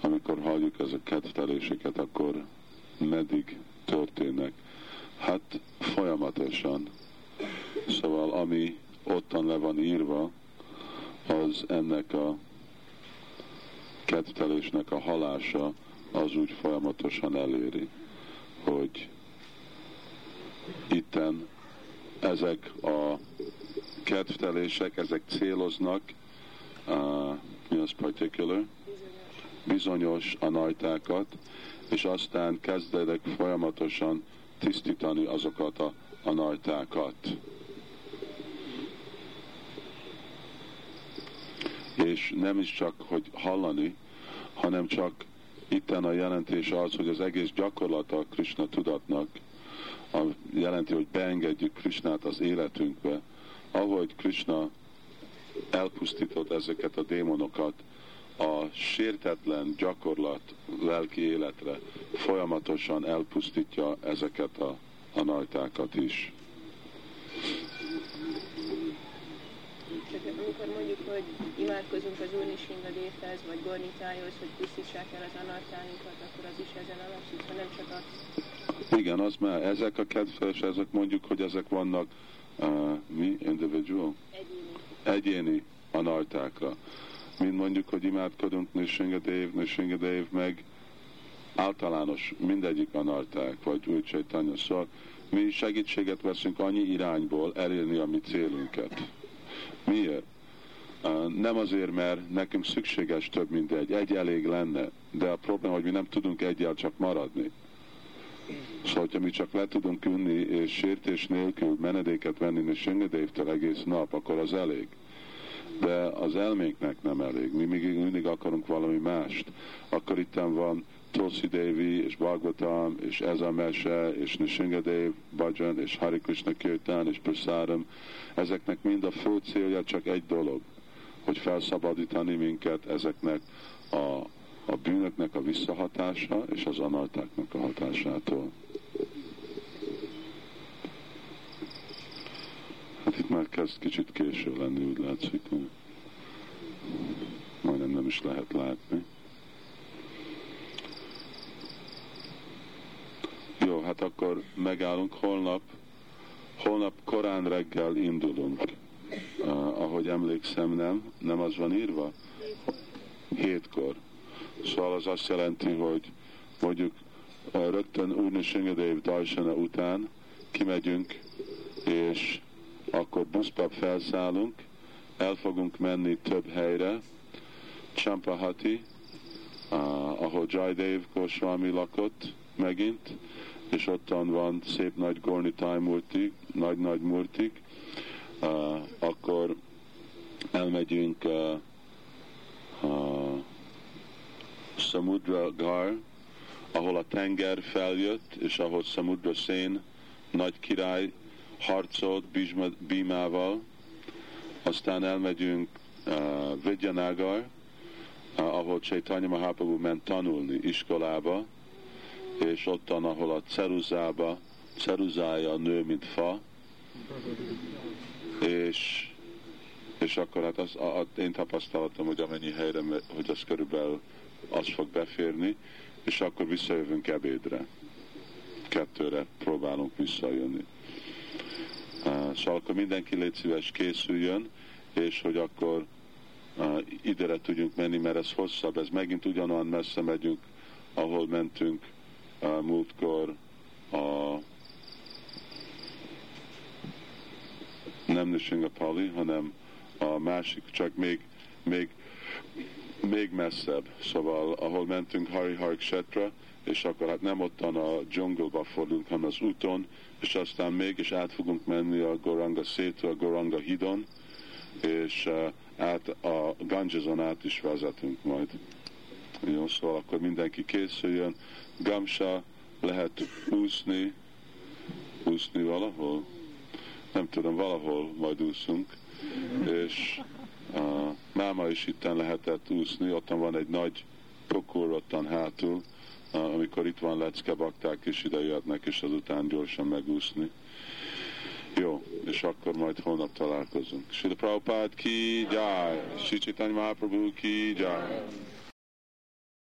amikor halljuk ezeket ketteléseket, akkor meddig történnek. Hát folyamatosan. Szóval ami ottan le van írva, az ennek a kettelésnek a halása az úgy folyamatosan eléri, hogy itten ezek a kedvtelések, ezek céloznak, uh, mi az particular? Bizonyos anajtákat, és aztán kezdedek folyamatosan tisztítani azokat a, a najtákat. És nem is csak, hogy hallani, hanem csak itten a jelentés az, hogy az egész gyakorlata Krishna tudatnak a, jelenti, hogy beengedjük Krishnát az életünkbe, ahogy Krishna elpusztított ezeket a démonokat, a sértetlen gyakorlat lelki életre folyamatosan elpusztítja ezeket a, a najtákat is. Csak amikor mondjuk, hogy imádkozunk az Úrnishinga dévhez, vagy Gornitájhoz, hogy pusztítsák el az anartáinkat, akkor az is ezen alapszik, ha nem csak az. Igen, az már ezek a kedves, ezek mondjuk, hogy ezek vannak uh, mi? Individual? Egyéni. egyéni anartákra. Mint mondjuk, hogy imádkodunk Nishingadev, Nishingadev, meg általános mindegyik anarták, vagy úgy Chaitanya. Szóval mi segítséget veszünk annyi irányból elérni a mi célunkat. Miért? Nem azért, mert nekünk szükséges több, mint egy. Egy elég lenne, de a probléma, hogy mi nem tudunk egyel csak maradni. Szóval, hogyha mi csak le tudunk ülni és sértés nélkül menedéket venni és engedélytől egész nap, akkor az elég. De az elménknek nem elég. Mi még mindig akarunk valami mást. Akkor itt van Tulsi Devi, és Bhagavatam, és ez a mese, és Nishingadev, Bhajan, és Hari Krishna Kirtan, és Prasadam. Ezeknek mind a fő célja csak egy dolog, hogy felszabadítani minket ezeknek a, a bűnöknek a visszahatása és az anartáknak a hatásától. Hát itt már kezd kicsit késő lenni, úgy látszik. Majdnem nem is lehet látni. Jó, hát akkor megállunk holnap. Holnap korán reggel indulunk. Uh, ahogy emlékszem, nem? Nem az van írva? Hétkor. Szóval az azt jelenti, hogy mondjuk uh, rögtön Úrnösöngedev Darsana után kimegyünk, és akkor buszba felszállunk, el fogunk menni több helyre, Champahati, uh, ahol Jaidev Goswami lakott megint, és ottan van szép nagy Gorni Murti, nagy-nagy murtik, uh, akkor elmegyünk uh, uh, Samudra Gar, ahol a tenger feljött, és ahol Samudra Szén nagy király harcolt Bímával, aztán elmegyünk uh, Vidyanagar, uh, ahol Chaitanya Mahaprabhu ment tanulni iskolába, és ottan, ahol a ceruzába, ceruzája nő, mint fa, és, és akkor hát az, a, a, én tapasztaltam, hogy amennyi helyre, hogy az körülbelül az fog beférni, és akkor visszajövünk ebédre. Kettőre próbálunk visszajönni. Uh, szóval akkor mindenki légy szíves készüljön, és hogy akkor uh, idere tudjunk menni, mert ez hosszabb, ez megint ugyanolyan messze megyünk, ahol mentünk múltkor a nem Pali, hanem a másik, csak még, még, még messzebb. Szóval, ahol mentünk Hari Harik Setra, és akkor hát nem ottan a dzsungelba fordulunk, hanem az úton, és aztán mégis át fogunk menni a Goranga szétől, a Goranga hidon, és uh, át a Gangeson át is vezetünk majd. Jó, szóval akkor mindenki készüljön. Gamsa lehet úszni, úszni valahol, nem tudom, valahol majd úszunk, és uh, máma is itten lehetett úszni, ott van egy nagy pokor ottan hátul, amikor itt van lecke bakták is ide jöhetnek, és azután gyorsan megúszni. Jó, és akkor majd holnap találkozunk. Sila Prabhupád ki, jai! Sri Chaitanya Mahaprabhu ki, jai!